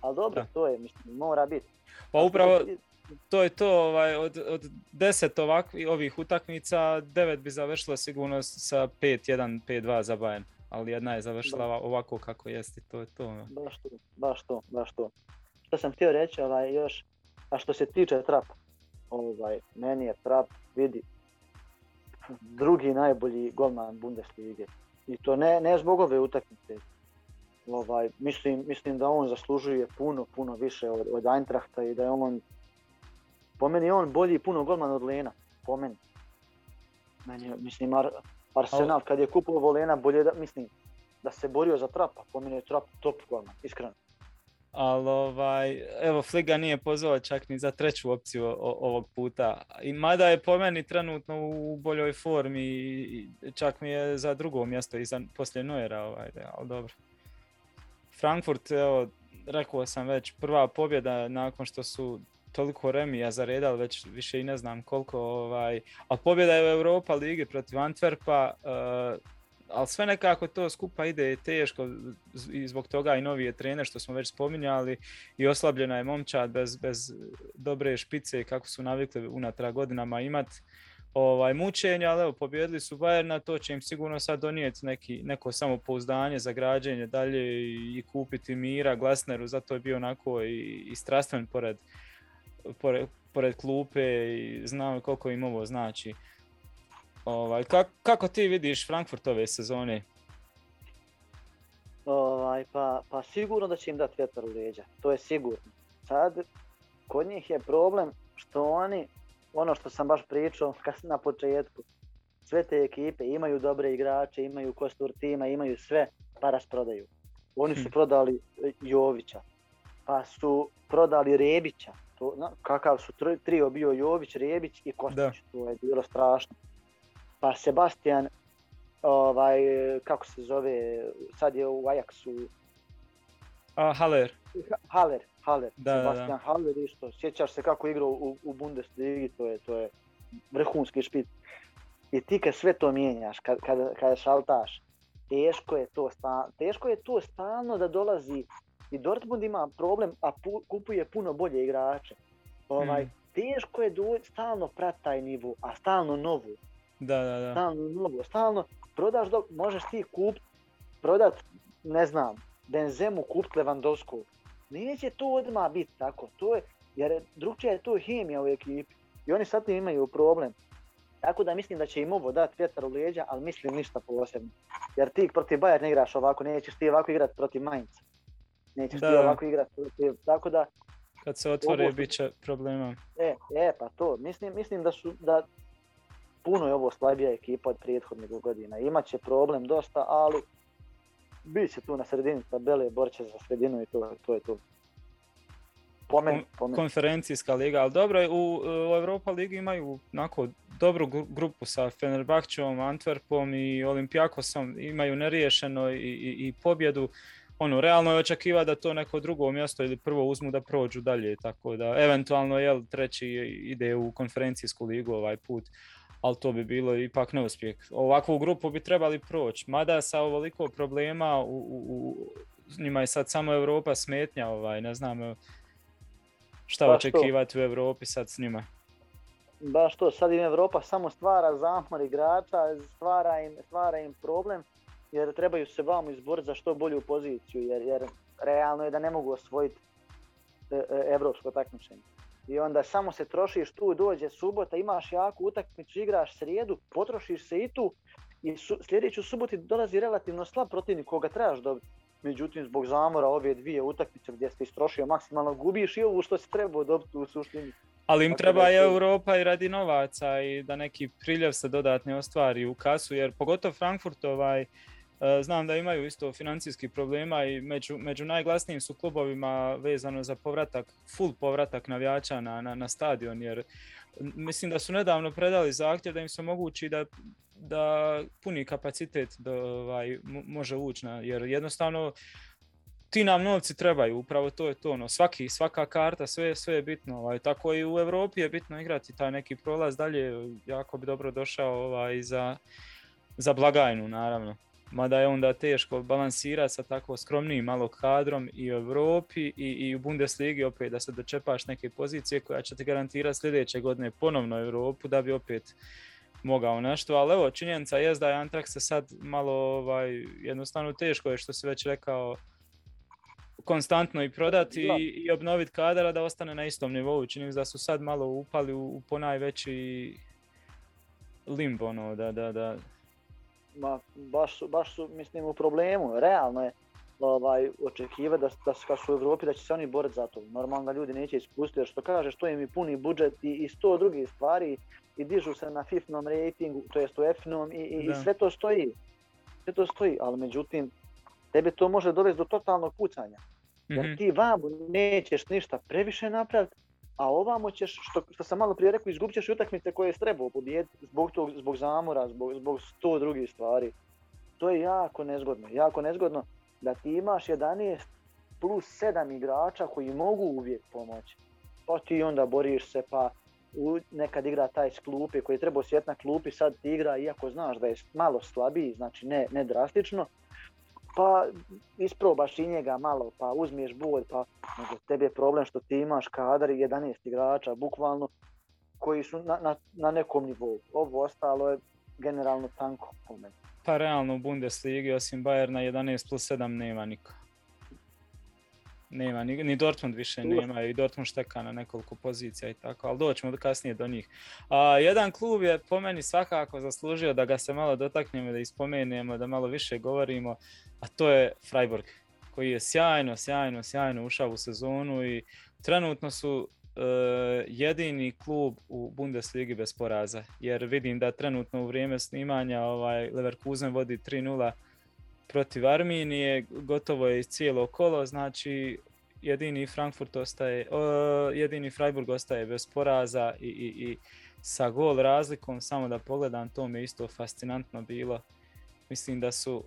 Ali dobro, to je, mislim, mora biti. Pa upravo, to je to, ovaj, od, od deset ovakvih ovih utakmica, devet bi završilo sigurno sa 5-1, 5-2 za Bayern ali jedna je završila ovako kako jeste, to je to. Ono. Baš to, baš to, baš to. Što sam htio reći, ovaj, još, a što se tiče trapa, ovaj, meni je trap, vidi, drugi najbolji golman Bundeslige. I to ne, ne zbog ove utakmice. Ovaj, mislim, mislim da on zaslužuje puno, puno više od, od Eintrachta i da je on, po meni je on bolji puno golman od Lena, po meni. Meni, mislim, Ar, Arsenal kad je kupovao Volena bolje da, mislim, da se borio za trapa, po meni je trap top golman, iskreno. Ali ovaj, evo Fliga nije pozvao čak ni za treću opciju ovog puta. I mada je po meni trenutno u boljoj formi i čak mi je za drugo mjesto iza, poslije Neuera, ovaj, ali dobro. Frankfurt, evo, rekao sam već, prva pobjeda nakon što su toliko remija zaredali, već više i ne znam koliko, ovaj, ali pobjeda je u Europa ligi protiv Antwerpa, uh, ali sve nekako to skupa ide teško i zbog toga i novi je trener što smo već spominjali i oslabljena je momčad bez, bez dobre špice kako su navikli unatrag godinama imati ovaj, mučenja, ali evo, pobjedili su Bayerna, to će im sigurno sad donijeti neki, neko samopouzdanje za građenje dalje i, i kupiti Mira, Glasneru, zato je bio onako i, i strastven pored, pored, pored klupe i znam koliko im ovo znači. Ovaj, kako, kako ti vidiš Frankfurt ove sezone? Ovaj, pa, pa sigurno da će im dati vjetar u leđa, to je sigurno. Sad, kod njih je problem što oni, ono što sam baš pričao na početku, sve te ekipe imaju dobre igrače, imaju kostur tima, imaju sve, pa rasprodaju. Oni su hm. prodali Jovića, pa su prodali Rebića, to, na, kakav su trio bio Jović, Rebić i Kostić, to je bilo strašno. Pa Sebastian, ovaj, kako se zove, sad je u Ajaxu. A, Haller. Haller, Haller. Da, Sebastian da, da. Haller isto. Sjećaš se kako igrao u, u Bundesligi, to je, to je vrhunski špit. I ti kad sve to mijenjaš, kad, kad, kad šaltaš, teško je to stalno, teško je to stalno da dolazi i Dortmund ima problem, a pu, kupuje puno bolje igrače. Ovaj, mm. Teško je stalno prat taj nivu, a stalno novu. Da, da, da. Stalno novu, stalno prodaš dok možeš ti kup, prodat, ne znam, Benzemu kupt Lewandowskog. Neće to odmah biti tako, to je, jer drugčija je to hemija u ekipi. I oni sad imaju problem. Tako da mislim da će im ovo dati vjetar u leđa, ali mislim ništa posebno. Jer ti protiv Bayern ne igraš ovako, nećeš ti ovako igrati protiv Mainza nećeš da. ti ovako igrati. Tako da... Kad se otvore ovo... bit će problema. E, e, pa to. Mislim, mislim da su, da puno je ovo slabija ekipa od prethodnih godina. Imaće problem dosta, ali bit će tu na sredini tabele, borće za sredinu i to, to je to. Po meni, po meni. konferencijska liga, ali dobro, u, u Europa ligi imaju onako dobru gru- grupu sa Fenerbahčevom, Antwerpom i Olimpijakosom, imaju neriješeno i, i, i pobjedu. Ono, realno je očekiva da to neko drugo mjesto ili prvo uzmu da prođu dalje, tako da eventualno jel treći ide u konferencijsku ligu ovaj put, ali to bi bilo ipak neuspjeh. Ovakvu grupu bi trebali proći, mada sa ovoliko problema u, u, u njima je sad samo Europa smetnja, ovaj, ne znam šta Pa što? očekivati u Europi sad s njima. Baš to, sad im Europa samo stvara zamor igrača, stvara im, stvara im problem jer trebaju se vamo izboriti za što bolju poziciju jer, jer realno je da ne mogu osvojiti e, e, evropsko takmičenje. I onda samo se trošiš tu, dođe subota, imaš jaku utakmicu, igraš srijedu, potrošiš se i tu i su, sljedeću subotu dolazi relativno slab protivnik koga trebaš dobiti. Međutim, zbog zamora ove dvije utakmice gdje si istrošio maksimalno, gubiš i ovu što si trebao dobiti u suštini. Ali im treba i Europa i radi novaca i da neki priljev se dodatni ostvari u kasu, jer pogotovo Frankfurt ovaj, znam da imaju isto financijskih problema i među, među najglasnijim su klubovima vezano za povratak, full povratak navijača na, na, na stadion, jer mislim da su nedavno predali zahtjev da im se omogući da da puni kapacitet da ovaj, mo- može ući na, jer jednostavno ti nam novci trebaju, upravo to je to, ono, svaki, svaka karta, sve, sve je bitno, ovaj, tako i u Europi je bitno igrati taj neki prolaz dalje, jako bi dobro došao ovaj, za, za blagajnu naravno. Mada je onda teško balansirati sa tako skromnijim malo kadrom i u Europi i, i u Bundesligi opet da se dočepaš neke pozicije koja će ti garantirati sljedeće godine ponovno Europu da bi opet mogao nešto, ali evo činjenica je da je Antrax se sad malo ovaj, jednostavno teško je što si već rekao konstantno i prodati Da. i, i obnoviti kadara da ostane na istom nivou. Čini mi se da su sad malo upali u, u ponajveći limbo, ono, da, da, da, Ma, baš su, baš su, mislim, u problemu. Realno je ovaj, očekivati da, da su, kad su u Europi da će se oni boriti za to. Normalno da ljudi neće ispustiti, jer što kažeš, to im i puni budžet i, i sto drugih stvari i dižu se na FIFNom ratingu, to jest u F-nom i, i, i sve to stoji. Sve to stoji, ali međutim, tebe to može dovesti do totalnog pucanja. Jer Mhm. ti vamo nećeš ništa previše napraviti, a ovamo ćeš, što, što sam malo prije rekao, izgubit ćeš utakmice koje je trebao pobijediti zbog, tog, zbog zamora, zbog, zbog sto drugih stvari. To je jako nezgodno, jako nezgodno da ti imaš 11 plus 7 igrača koji mogu uvijek pomoći. Pa ti onda boriš se pa u, nekad igra taj s klupe koji je trebao sjeti na klupi, sad ti igra iako znaš da je malo slabiji, znači ne, ne drastično, pa isprobaš i njega malo, pa uzmiješ bod, pa nego tebi je problem što ti imaš kadar 11 igrača, bukvalno, koji su na, na, na nekom nivou. Ovo ostalo je generalno tanko po meni. Pa realno u Bundesligi osim Bayerna 11 plus 7 nema niko. Nema, ni, ni Dortmund više nema i Dortmund šteka na nekoliko pozicija i tako, ali doćemo do kasnije do njih. A, jedan klub je po meni svakako zaslužio da ga se malo dotaknemo, da ispomenemo, da malo više govorimo, a to je Freiburg, koji je sjajno, sjajno, sjajno ušao u sezonu i trenutno su e, jedini klub u Bundesligi bez poraza, jer vidim da trenutno u vrijeme snimanja ovaj Leverkusen vodi 3-0 protiv Arminije, gotovo je cijelo kolo, znači jedini Frankfurt ostaje, jedini Freiburg ostaje bez poraza i, i, i sa gol razlikom, samo da pogledam, to mi je isto fascinantno bilo. Mislim da su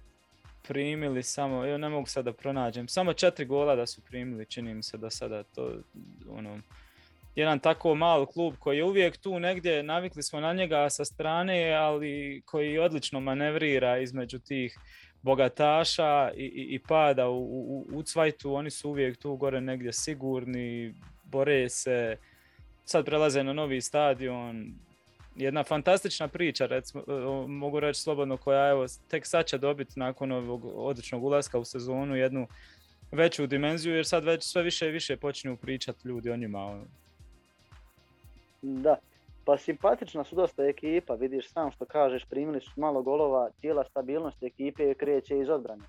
primili samo, evo ne mogu sad da pronađem, samo četiri gola da su primili, čini mi se do sada to, ono, jedan tako mal klub koji je uvijek tu negdje, navikli smo na njega sa strane, ali koji odlično manevrira između tih bogataša i, i, i pada u, u, u cvajtu, oni su uvijek tu gore negdje sigurni, bore se, sad prelaze na novi stadion, jedna fantastična priča, recimo, e, mogu reći slobodno, koja evo, tek sad će dobiti nakon ovog odličnog ulaska u sezonu jednu veću dimenziju, jer sad već sve više i više počinju pričati ljudi o njima. ono. Da, pa simpatična su dosta ekipa, vidiš sam što kažeš, primili su malo golova, cijela stabilnost ekipe kreće iz odbrane.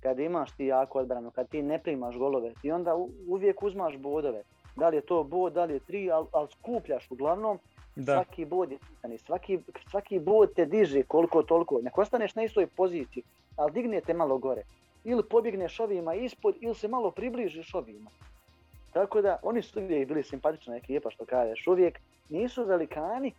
Kad imaš ti jako odbranu, kad ti ne primaš golove, ti onda uvijek uzmaš bodove. Da li je to bod, da li je tri, ali al skupljaš uglavnom, Da, svaki bod je svaki, svaki bod te diže koliko toliko. Nek ostaneš na istoj poziciji, ali digne te malo gore. ili pobjegneš ovima ispod ili se malo približiš ovima. Tako da oni su uvijek bili simpatična ekipa što kažeš, uvijek nisu velikani,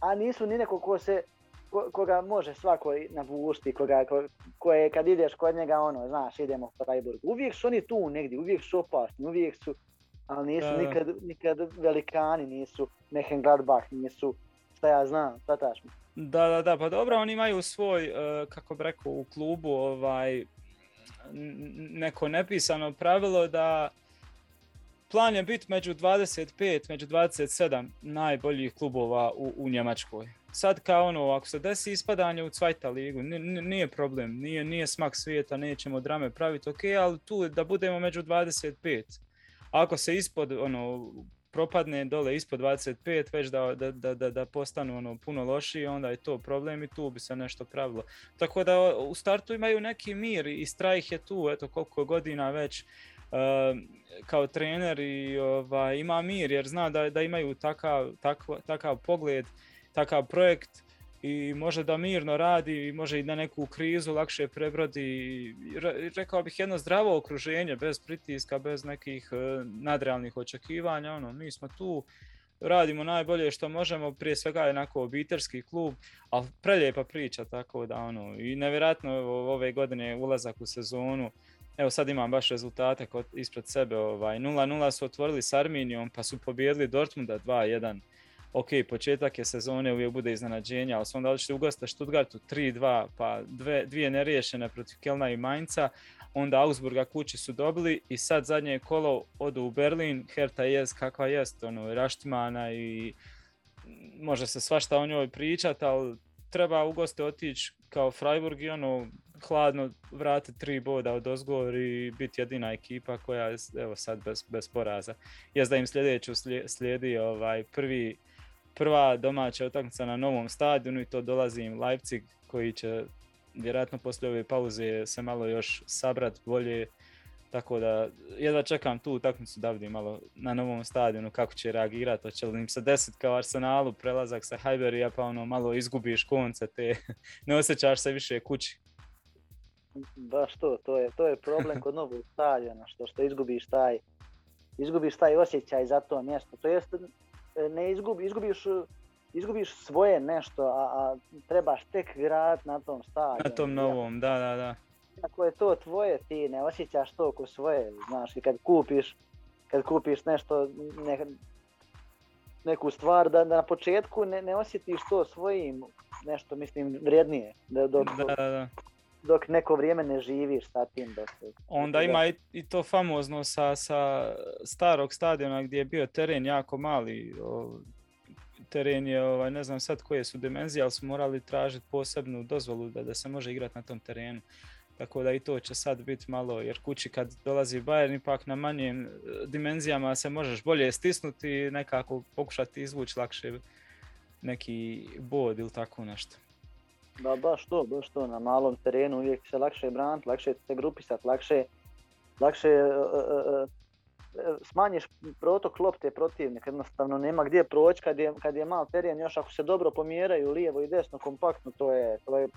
a nisu ni neko ko se ko, koga može svako napušti, koga, ko, koje kad ideš kod njega ono, znaš, idemo u Freiburg. Uvijek su oni tu negdje, uvijek su opasni, uvijek su, ali nisu Da, nikad, nikad velikani, nisu Mönchengladbach, nisu, šta ja znam, shvataš me. Da, da, da, pa dobro, oni imaju svoj, e, kako bi rekao, u klubu ovaj, neko nepisano pravilo da plan je biti među 25, među 27 najboljih klubova u, u Njemačkoj. Sad kao ono, ako se desi ispadanje u Cvajta ligu, ni- ni- nije problem, nije, nije smak svijeta, nećemo drame praviti, ok, ali tu da budemo među 25. Ako se ispod, ono, propadne dole ispod 25, već da, da, da, da, postanu ono puno lošiji, onda je to problem i tu bi se nešto pravilo. Tako da u startu imaju neki mir i Strajh je tu, eto koliko godina već kao trener i ovaj, ima mir jer zna da, da imaju takav, takav, takav pogled, takav projekt i može da mirno radi i može i na neku krizu lakše prebrodi. Rekao bih jedno zdravo okruženje, bez pritiska, bez nekih e, nadrealnih očekivanja. Ono, mi smo tu, radimo najbolje što možemo, prije svega je onako obiteljski klub, ali prelijepa priča tako da ono, i nevjerojatno ove godine ulazak u sezonu, Evo sad imam baš rezultate kod, ispred sebe, ovaj, 0-0 su otvorili s Arminijom pa su pobijedili Dortmunda 2-1. Ok, početak je sezone, uvijek bude iznenađenja, ali su onda odšli u goste Stuttgartu 3-2, pa dve, dvije neriješene protiv Kelna i Mainza, onda Augsburga kući su dobili i sad zadnje kolo odu u Berlin, Hertha jest kakva jest, ono, raštimana i može se svašta o njoj pričat, ali treba u goste otići kao Freiburg i ono, hladno vratiti tri boda od ozgor i biti jedina ekipa koja je evo sad bez, bez poraza. Jest da im sljedeću slijedi, ovaj prvi, prva domaća utakmica na novom stadionu i to dolazi im Leipzig koji će vjerojatno poslije ove pauze se malo još sabrat bolje. Tako da jedva čekam tu utakmicu da vidim malo na novom stadionu kako će reagirati, hoće li im se desiti kao Arsenalu prelazak sa Highbury, pa ono malo izgubiš konce te, ne osjećaš se više kući. Baš to, to je, to je problem kod novog stadiona, što, što izgubiš taj, izgubiš taj osjećaj za to mjesto. To jest, e, ne izgubi, izgubiš, izgubiš svoje nešto, a, a trebaš tek grad na tom stadionu. Na tom novom, da, da, da. Ako je to tvoje, ti ne osjećaš to ko svoje, znaš, i kad kupiš, kad kupiš nešto, ne, neku stvar, da, da na početku ne, ne osjetiš to svojim, nešto mislim vrijednije, da, dok, da, da, da. Dok neko vrijeme ne živiš sa tim. Dok, Onda ima i, i to famozno sa, sa starog stadiona gdje je bio teren jako mali. O, teren je, ovaj, ne znam sad koje su dimenzije, ali su morali tražiti posebnu dozvolu da, da se može igrati na tom terenu. Tako da i to će sad biti malo, jer kući kad dolazi Bayern ipak na manjim e, dimenzijama se možeš bolje stisnuti i nekako pokušati izvući lakše neki bod ili tako nešto. Da, baš to, baš to, na malom terenu uvijek se lakše braniti, lakše se grupisati, lakše, lakše uh, smanjiš protok lopte protivnika, jednostavno nema gdje proći kad je, kad je mal teren, još ako se dobro pomjeraju lijevo i desno kompaktno, to je, to je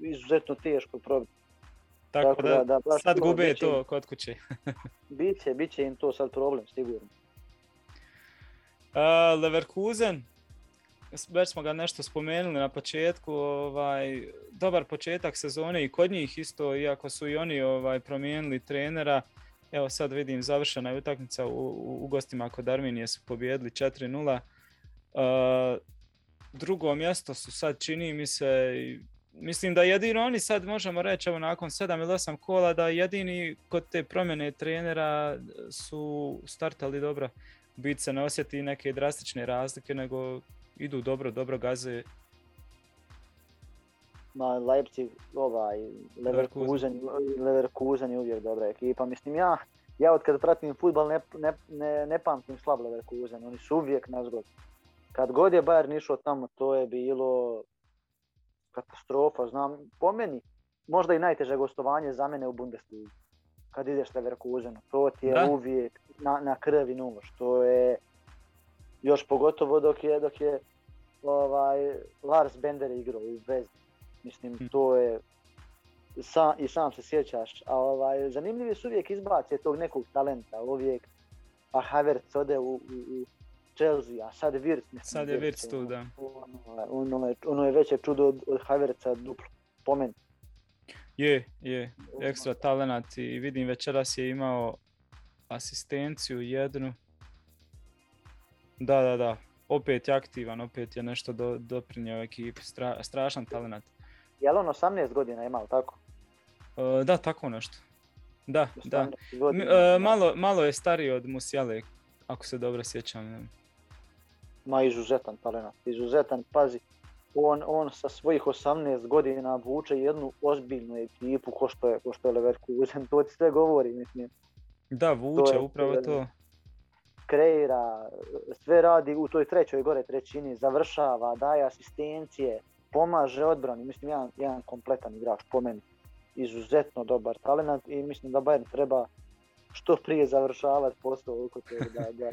izuzetno teško probiti. Tako, Tako da, da- da, sad gube će to kod kuće. Biće, bit će im to sad problem, sigurno. Uh, Leverkusen, već smo ga nešto spomenuli na početku, ovaj, dobar početak sezone i kod njih isto, iako su i oni ovaj, promijenili trenera. Evo sad vidim završena je utakmica u, u, u gostima kod Arminije su pobijedili 4-0. Uh, drugo mjesto su sad čini mi se, mislim da jedino oni sad možemo reći evo nakon 7 ili 8 kola da jedini kod te promjene trenera su startali dobro bit se ne osjeti neke drastične razlike, nego idu dobro, dobro gaze. Ma Leipzig, ovaj, Leverkusen, Leverkusen je uvijek dobra ekipa. Mislim ja, ja od kada pratim futbal ne, ne, ne, ne pamtim slab Leverkusen, oni su uvijek nazgod. Kad god je Bayern išao tamo, to je bilo katastrofa, znam, po meni, možda i najteže gostovanje za mene u Bundesligi. Kad ideš Leverkusenu, to ti je Da. uvijek na, na krvi nož, to je još pogotovo dok je, dok je ovaj, Lars Bender igrao u Vezdi. Mislim, Hm. to je Sa, I sam se sjećaš, a ovaj, zanimljivi su uvijek izbace tog nekog talenta, uvijek, pa Havertz ode u, u, u Chelsea, a sad Wirtz. Sad je Wirtz tu, da. Ono, ono, je, ono je veće čudo od, od Havertza duplo, po meni. Je, je, ekstra talenat i vidim večeras je imao asistenciju jednu. Da, da, da, opet je aktivan, opet je nešto do, doprinio ekipi, Stra, strašan talent. Je li on 18 godina imao tako? Uh, da, tako nešto. Da, da. Godina, uh, malo, malo je stariji od Musiale, ako se dobro sjećam. Ma izuzetan talent, izuzetan, pazi. On, on sa svojih 18 godina vuče jednu ozbiljnu ekipu ko što je, ko što je Leverkusen, to ti sve govori, mislim. Da, vuče, to je, upravo to kreira, sve radi u toj trećoj gore trećini, završava, daje asistencije, pomaže odbrani, mislim jedan, jedan kompletan igrač po meni. Izuzetno dobar talent i mislim da Bayern treba što prije završavati posao oko toga. Da,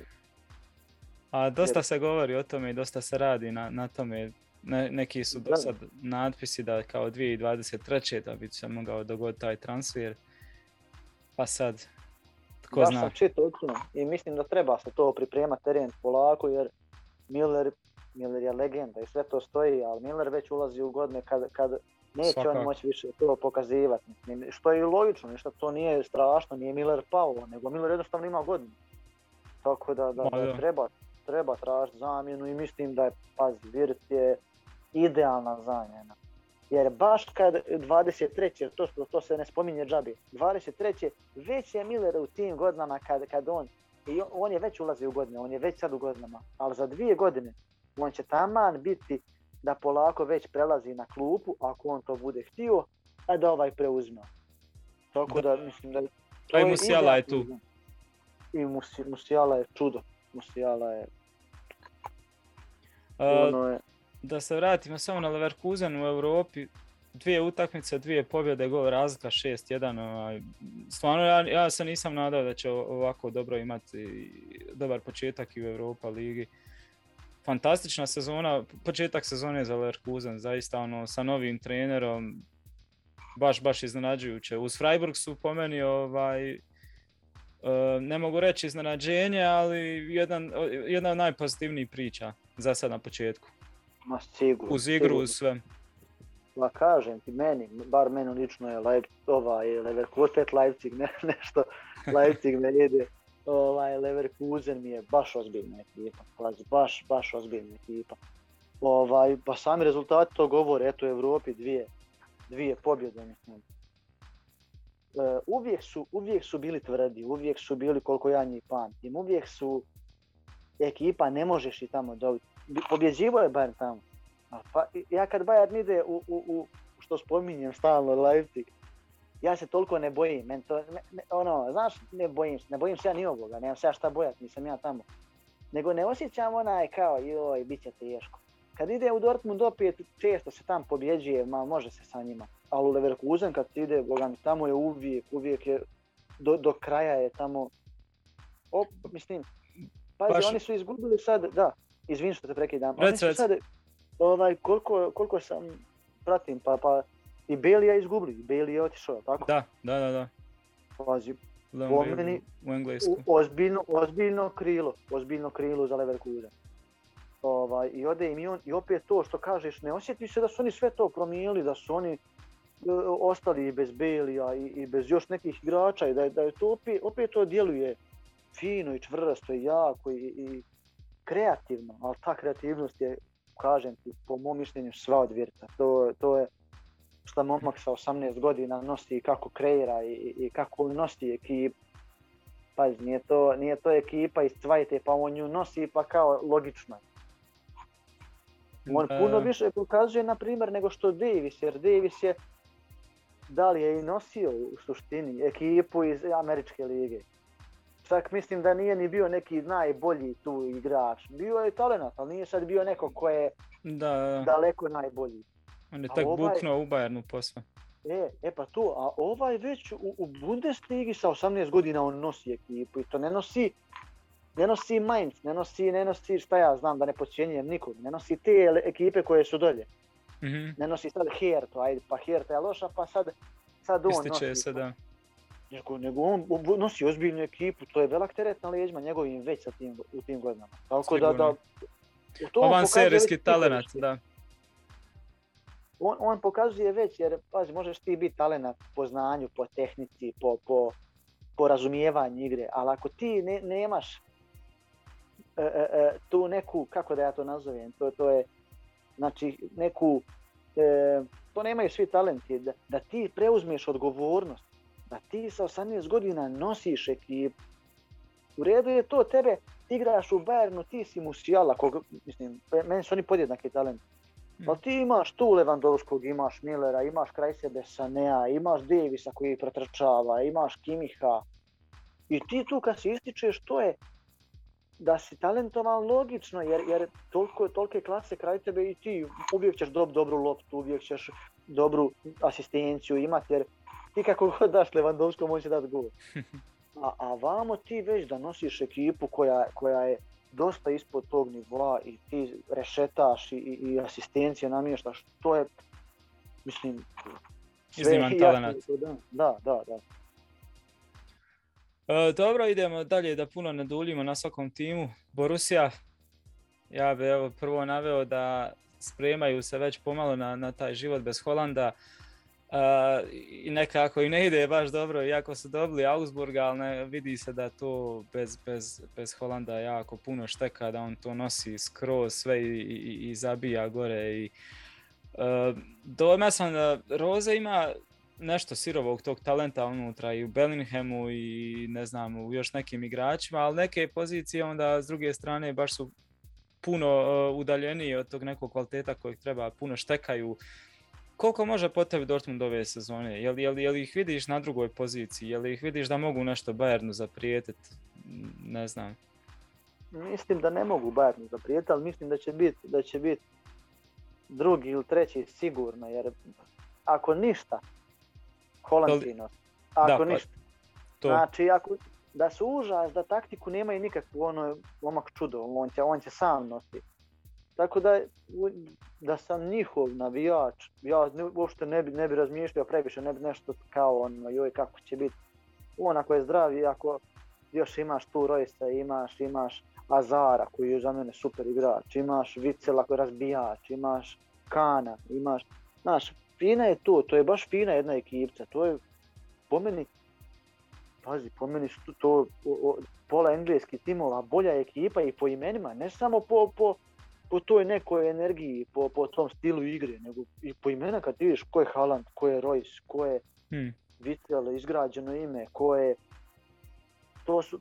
A dosta se govori o tome i dosta se radi na, na tome. Ne, neki su do sad natpisi da kao 2023. da bi se mogao dogoditi taj transfer. Pa sad, Ko ja zna. sam čitao i mislim da treba se to pripremati teren polako jer Miller, Miller je legenda i sve to stoji, ali Miller već ulazi u godine kad, kad neće Svakako. on moći više to pokazivati. Što je i logično, ništa to nije strašno, nije Miller pao, nego Miller jednostavno ima godinu. Tako da, da, da treba, treba tražiti zamjenu i mislim da je, pazi, Virt je idealna zamjena. Jer baš kad 23. to, to se ne spominje džabi, 23. već je Miller u tim godinama kad, kad on, i on je već ulazi u godine, on je već sad u godinama, ali za dvije godine on će taman biti da polako već prelazi na klupu, ako on to bude htio, a da ovaj preuzima. Tako da, mislim da... To je Musijala je tu. I Musijala je čudo. Musijala je... ono je da se vratimo samo na Leverkusen u Europi, dvije utakmice, dvije pobjede, gol razlika 6-1. Ovaj. Stvarno ja, ja se nisam nadao da će ovako dobro imati dobar početak i u Europa ligi. Fantastična sezona, početak sezone za Leverkusen, zaista ono sa novim trenerom, baš, baš iznenađujuće. Uz Freiburg su po meni ovaj, eh, ne mogu reći iznenađenje, ali jedan, jedna od najpozitivnijih priča za sad na početku. Ma sigurno. Uz igru, uz sve. Ma kažem ti, meni, bar meni lično je Leip, ovaj, Leverkusen, Leipzig, ne, nešto, Leipzig me ide. Ovaj, Leverkusen mi je baš ozbiljna ekipa, baš, baš ozbiljna ekipa. Ovaj, pa sami rezultati to govore, eto u Evropi dvije, dvije pobjede, mislim. E, uvijek, su, uvijek su bili tvrdi, uvijek su bili koliko ja njih pamtim, uvijek su ekipa, ne možeš i tamo dobiti pobjeđivo je Bayern tamo. Pa, ja kad Bayern ide u, u, u što spominjem stalno Leipzig, ja se toliko ne bojim, men to, ne, ne, ono, znaš, ne bojim se, ne bojim se ja ni ovoga, nemam se ja šta bojat, nisam ja tamo. Nego ne osjećam onaj kao, joj, bit će teško. Kad ide u Dortmund opet, često se tam pobjeđuje, ma može se sa njima. Ali u Leverkusen kad ide, boga tamo je uvijek, uvijek je, do, do kraja je tamo, op, mislim, pazi, Baš... oni su izgubili sad, da, izvini što te prekidam. Rec, rec. Sad, ovaj, koliko, koliko sam pratim, pa, pa i Bailey je izgubili, Bailey je otišao, tako? Da, da, da, da. Pazi, po meni, u. Ozbiljno, ozbiljno krilo, ozbiljno krilo za Leverkusen. Ovaj, I ode im i on, i opet to što kažeš, ne osjeti se da su oni sve to promijenili, da su oni uh, ostali bez Bailey i, i bez još nekih igrača i da, da je to opet, opet to djeluje fino i čvrsto i jako i, i kreativno, ali ta kreativnost je, kažem ti, po mom mišljenju sva od Virta. To, to je što momak sa 18 godina nosi kako kreira i, i kako nosi ekipu. Pazi, nije to, nije to ekipa iz Cvajte, pa on nju nosi pa kao logično. On puno više pokazuje, na primjer, nego što Davis, jer Davis je da li je i nosio u suštini ekipu iz Američke lige čak mislim da nije ni bio neki najbolji tu igrač. Bio je talent, ali nije sad bio neko ko je da. daleko najbolji. On je tak ovaj... buknuo u Bayernu posve. E, e pa to, a ovaj već u, u Bundesligi sa 18 godina on nosi ekipu i to ne nosi ne nosi Mainz, ne nosi, ne nosi šta ja znam da ne počinjem nikog, ne nosi te ekipe koje su dolje. Mm -hmm. Ne nosi sad Hertu, ajde pa Herta je loša pa sad sad on Ističe nosi, se, da. Nego, nego on nosi ozbiljnu ekipu, to je velak teret na leđima njegovim već sa tim, u tim godinama. Tako da, da, Sigurno. to on Ovan serijski psihološki. da. on, on pokazuje već, jer pazi, možeš ti biti talent po znanju, po tehnici, po, po, po razumijevanju igre, ali ako ti ne, nemaš e, e, e, tu neku, kako da ja to nazovem, to, to je, znači neku, e, to nemaju svi talenti, da, da ti preuzmeš odgovornost, da ti sa 18 godina nosiš ekipu. U redu je to tebe, ti igraš u Bayernu, ti si Musiala, koga, mislim, meni su oni podjednaki talenti. Mm. Ali ti imaš tu Lewandowskog, imaš Millera, imaš kraj sebe Sanea, imaš Davisa koji pretrčava, imaš Kimiha. I ti tu kad se ističeš, to je da si talentovan logično, jer, jer toliko, tolike klase kraj tebe i ti uvijek ćeš dob, dobru loptu, uvijek ćeš dobru asistenciju imati, jer ti kako god daš Lewandowskom, on će dati gol. A, a vamo ti već da nosiš ekipu koja, koja je dosta ispod tog nivoa i ti rešetaš i, i, i asistencije namještaš, to je, mislim, Izniman talenat. da, da. da. E, dobro, idemo dalje da puno ne duljimo na svakom timu. Borussia, ja bi evo prvo naveo da spremaju se već pomalo na, na taj život bez Holanda. E, I nekako i ne ide baš dobro, iako su dobili Augsburga, ali ne, vidi se da to bez, bez, bez Holanda jako puno šteka, da on to nosi skroz sve i, i, i zabija gore. I, e, dojma sam da Roze ima nešto sirovog tog talenta unutra i u Bellinghamu i ne znam u još nekim igračima, ali neke pozicije onda s druge strane baš su puno uh, udaljeniji od tog nekog kvaliteta kojeg treba, puno štekaju. Koliko može po tebi Dortmund ove sezone? Jel, jel, jel ih vidiš na drugoj poziciji? Jel ih vidiš da mogu nešto Bayernu zaprijetit? Ne znam. Mislim da ne mogu Bayernu zaprijeti, ali mislim da će biti da će bit drugi ili treći sigurno, jer ako ništa, Holandino, ako Da, pa ništa. To, Znači, ako, da su užas, da taktiku nemaju nikakvu, ono je momak čudo, on će, on će sam nositi. Tako da, da sam njihov navijač, ja ne, uopšte ne bi, ne bi razmišljao previše, ne bi nešto kao ono, joj kako će biti. On ako je zdrav i ako još imaš tu Rojsa, imaš, imaš Azara koji je za mene super igrač, imaš Vicela koji je razbijač, imaš Kana, imaš, znaš, fina je to, to je baš fina jedna ekipca, to je po meni pazi, po meni su to- to o- o- pola engleskih timova bolja ekipa i po imenima, ne samo po, po, po toj nekoj energiji, po, po tom stilu igre, nego i po imena kad ti vidiš ko je Haaland, ko je Royce, ko je hm, Witsel, izgrađeno ime, ko je... To su,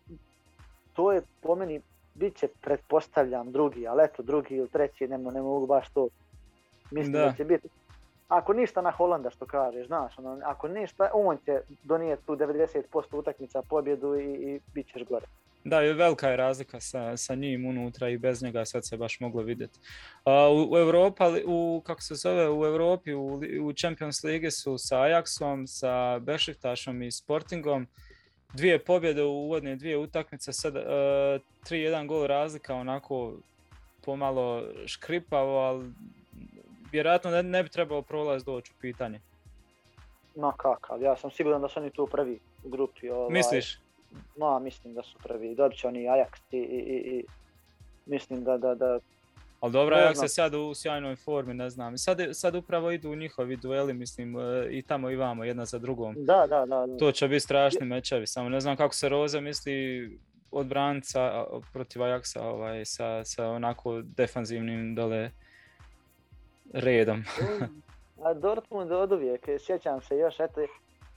to je po meni, bit će pretpostavljam drugi, ali eto drugi ili treći, ne, ne mogu baš to. Mislim da, Da. će biti, ako ništa na Holanda što kažeš, znaš, ono, ako ništa, on će donijeti tu 90% utakmica pobjedu i, i bit ćeš gore. Da, velika je razlika sa, sa njim unutra i bez njega sad se baš moglo vidjeti. A, u, Europa, u, kako se zove, u Europi, u, u Champions Ligi su sa Ajaxom, sa Bešiktašom i Sportingom. Dvije pobjede u uvodne dvije utakmice, sad, e, 3-1 gol razlika, onako pomalo škripavo, ali vjerojatno ne, ne bi trebao prolaz doći u pitanje. Ma kakav, ja sam siguran da su oni tu prvi u grupi. Ovaj, Misliš? Ma, mislim da su prvi, dobit će oni Ajax i, i, i, mislim da, da, da Ali dobro, Ajax je sad u sjajnoj formi, ne znam. Sad, sad upravo idu njihovi dueli, mislim, e, i tamo i vamo, jedna za drugom. da, da, da, da. To će biti strašni mečevi, samo ne znam kako se Roze misli od branca protiv Ajaxa ovaj, sa, sa onako defanzivnim dole redom. A Dortmund od uvijek, sjećam se još, eto,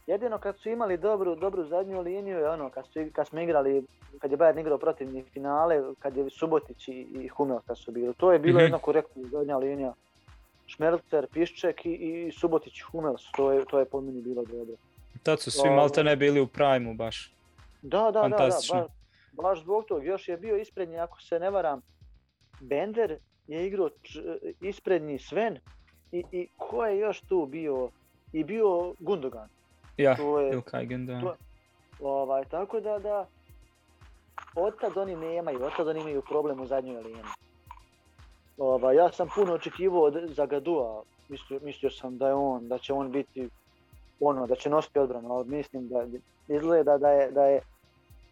jedino kad su imali dobru, dobru zadnju liniju je ono, kad, su, kad smo igrali, kad je Bayern igrao protivni finale, kad je Subotić i, i kad su bili, to je bilo Mhm. jedna korektna zadnja linija. Šmelcer, Pišček i, i Subotić Hummels, to je, to je po meni bilo dobro. Tad su svi Ovaj. malte ne bili u prajmu baš. Da, da, da, da, Fantastično. baš, baš zbog tog, još je bio isprednji, ako se ne varam, Bender je igrao isprednji Sven i, i ko je još tu bio, i bio Gundogan. Ja, To je, Ilkay Gündoğan. to- Ovaj, tako da, da, otad oni nemaju, otad oni imaju problem u zadnjoj liniji. Ovaj, ja sam puno očekivao od Zagadua, mislio, mislio sam da je on, da će on biti ono, da će nositi odbranu, ali mislim da izgleda da je, da je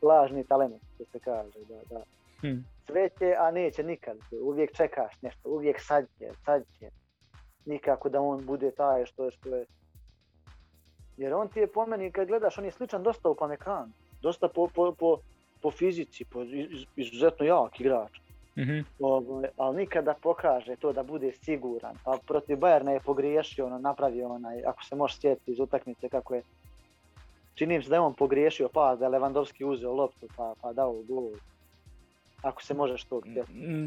lažni talent, što se kaže, da, da hmm. sve će, a neće nikad, uvijek čekaš nešto, uvijek sad će, sad će, nikako da on bude taj što je, što je, jer on ti je po meni, kad gledaš, on je sličan dosta u Pamekanu, dosta po, po, po, po fizici, po izuzetno jak igrač. Mm-hmm. ali nikada pokaže to da bude siguran. Pa protiv Bajerna je pogriješio, ono, napravio onaj, ako se može sjetiti iz utakmice kako je čini se da je on pogriješio pa da je Lewandowski uzeo loptu pa, pa dao gol. Ako se možeš to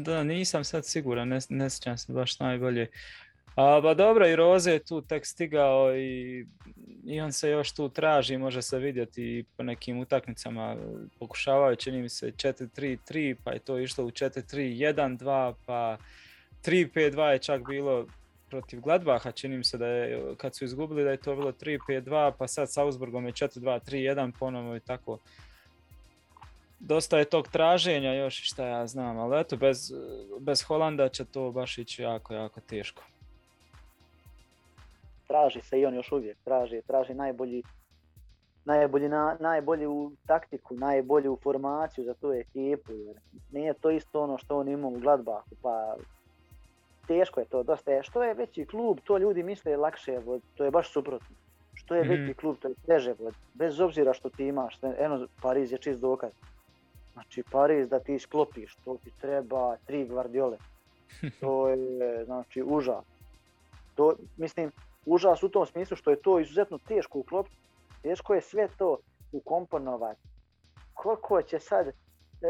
Da, nisam sad siguran, ne, ne sjećam se baš najbolje. A, ba dobro, i Roze je tu tek stigao i, i on se još tu traži, može se vidjeti po nekim utakmicama. Pokušavaju, čini mi se 4-3-3, pa je to išlo u 4-3-1-2, pa 3-5-2 je čak bilo protiv Gladbaha, čini mi se da je, kad su izgubili da je to bilo 3-5-2, pa sad s Augsburgom je 4-2-3-1 ponovno i tako. Dosta je tog traženja još šta ja znam, ali eto, bez, bez Holanda će to baš ići jako, jako teško traži se i on još uvijek traži, traži najbolji najbolji, na, najbolji u taktiku, najbolju formaciju za tu ekipu. Jer nije to isto ono što on ima u Gladbachu, pa teško je to, dosta je. Što je veći klub, to ljudi misle lakše vod, to je baš suprotno. Što je veći mhm. klub, to je teže vod, bez obzira što ti imaš, eno Pariz je čist dokaz. Znači Pariz da ti sklopiš, to ti treba tri gvardiole. To je znači užas. To, mislim, užas u tom smislu što je to izuzetno teško uklopiti, teško je sve to ukomponovati. Koliko će sad e,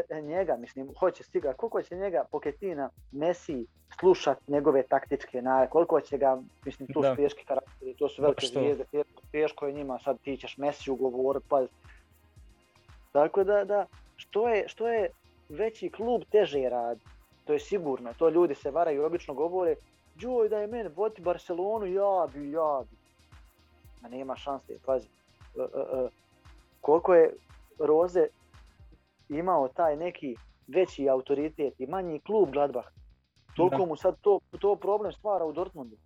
e, njega, mislim, hoće stiga, koliko će njega Poketina, Messi slušat njegove taktičke nave, koliko će ga, mislim, tu su teški karakteri, to su velike zvijezde, teško je njima, sad ti ćeš Messi ugovoriti, pa... Tako da, da, što je, što je veći klub teže rad, to je sigurno, to ljudi se varaju, obično govore, joj da je meni Barcelonu, ja bi, ja bi. Ma nema šanse, pazi. E, e, e, koliko je Roze imao taj neki veći autoritet i manji klub Gladbach, toliko mu sad to, to problem stvara u Dortmundu.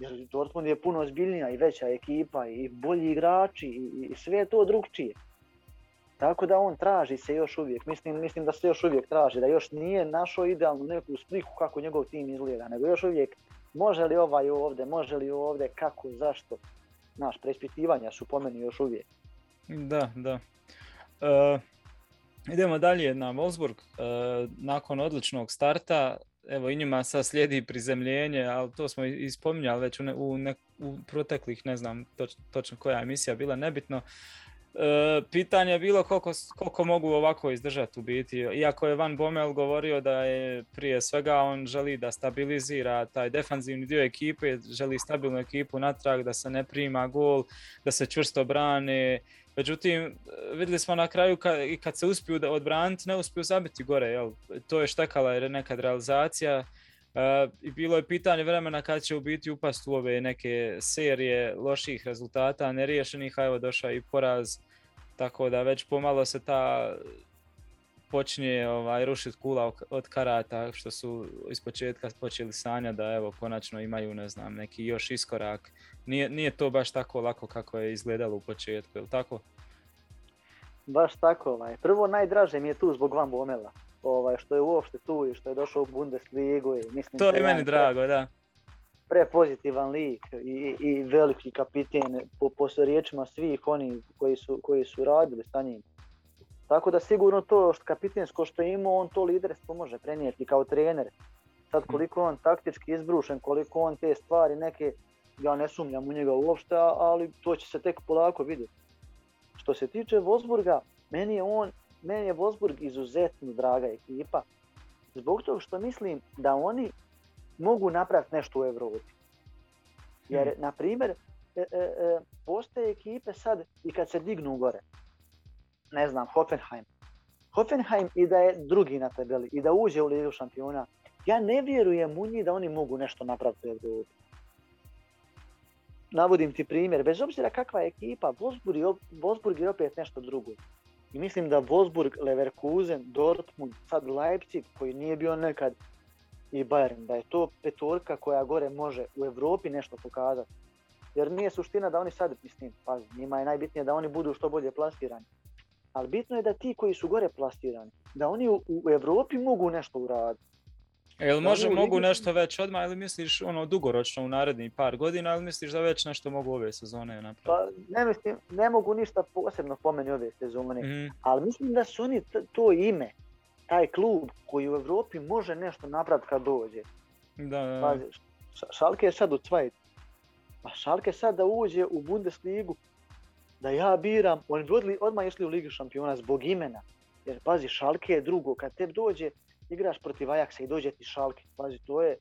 Jer Dortmund je puno ozbiljnija i veća ekipa i bolji igrači i, i sve to drugčije. Tako da on traži se još uvijek, mislim, mislim da se još uvijek traži, da još nije našao idealnu neku sliku kako njegov tim izgleda, nego još uvijek može li ovaj ovdje, može li ovdje, kako, zašto. Naš preispitivanja su po meni još uvijek. Da, da. E, idemo dalje na Wolfsburg. E, nakon odličnog starta, evo i njima sad slijedi prizemljenje, ali to smo ispominjali već u, u, u proteklih, ne znam točno koja emisija bila, nebitno. E, pitanje je bilo koliko, koliko mogu ovako izdržati u biti. Iako je Van Bommel govorio da je prije svega on želi da stabilizira taj defanzivni dio ekipe, želi stabilnu ekipu natrag, da se ne prima gol, da se čvrsto brane. Međutim, vidjeli smo na kraju kad, kad se uspiju odbraniti, ne uspiju zabiti gore. Jel? To je štekala jer je nekad realizacija. Uh, I bilo je pitanje vremena kad će u biti upast u ove neke serije loših rezultata, neriješenih, a evo došao i poraz, tako da već pomalo se ta počinje ovaj, rušiti kula od karata što su iz početka počeli sanja da evo konačno imaju ne znam neki još iskorak. Nije, nije to baš tako lako kako je izgledalo u početku, je tako? Baš tako, ovaj. Prvo najdraže mi je tu zbog Van Bomela ovaj, što je uopšte tu i što je došao u Bundesligu. I mislim to je meni drago, da. Prepozitivan lik i, i veliki kapiten po, po riječima svih oni koji su, koji su radili sa njim. Tako da sigurno to što kapitensko što je imao, on to liderstvo može prenijeti kao trener. Sad koliko on taktički izbrušen, koliko on te stvari neke, ja ne sumnjam u njega uopšte, ali to će se tek polako vidjeti. Što se tiče Wolfsburga, meni je on meni je Wolfsburg izuzetno draga ekipa, zbog toga što mislim da oni mogu napraviti nešto u Europi. Jer, hmm. na primjer, e, e, e, postoje ekipe sad i kad se dignu gore, ne znam, Hoffenheim. Hoffenheim i da je drugi na tabeli i da uđe u Ligu šampiona, ja ne vjerujem u njih da oni mogu nešto napraviti u Europi. Navodim ti primjer, bez obzira kakva je ekipa, Wolfsburg je, Wolfsburg je opet nešto drugo. I mislim da Wolfsburg, Leverkusen, Dortmund, sad Leipzig koji nije bio nekad i Bayern, da je to petorka koja gore može u Europi nešto pokazati. Jer nije suština da oni sad, mislim, pazi, njima je najbitnije da oni budu što bolje plasirani. Ali bitno je da ti koji su gore plasirani, da oni u, u Europi mogu nešto uraditi. Jel može, u mogu nešto već odmah ili misliš ono dugoročno u narednih par godina ili misliš da već nešto mogu ove sezone napraviti? Pa ne mislim, ne mogu ništa posebno po meni ove sezone, Mhm, ali mislim da su oni to ime, taj klub koji u Europi može nešto napraviti kad dođe. Da, da, Pazi, Šalke je sad u Cvajt. Pa Šalke sad da uđe u Bundesligu, da ja biram, oni bi odmah išli u Ligu šampiona zbog imena. Jer pazi, Šalke je drugo, kad te dođe, igraš protiv Ajaxa i dođe ti Šalke. Pazi, to je,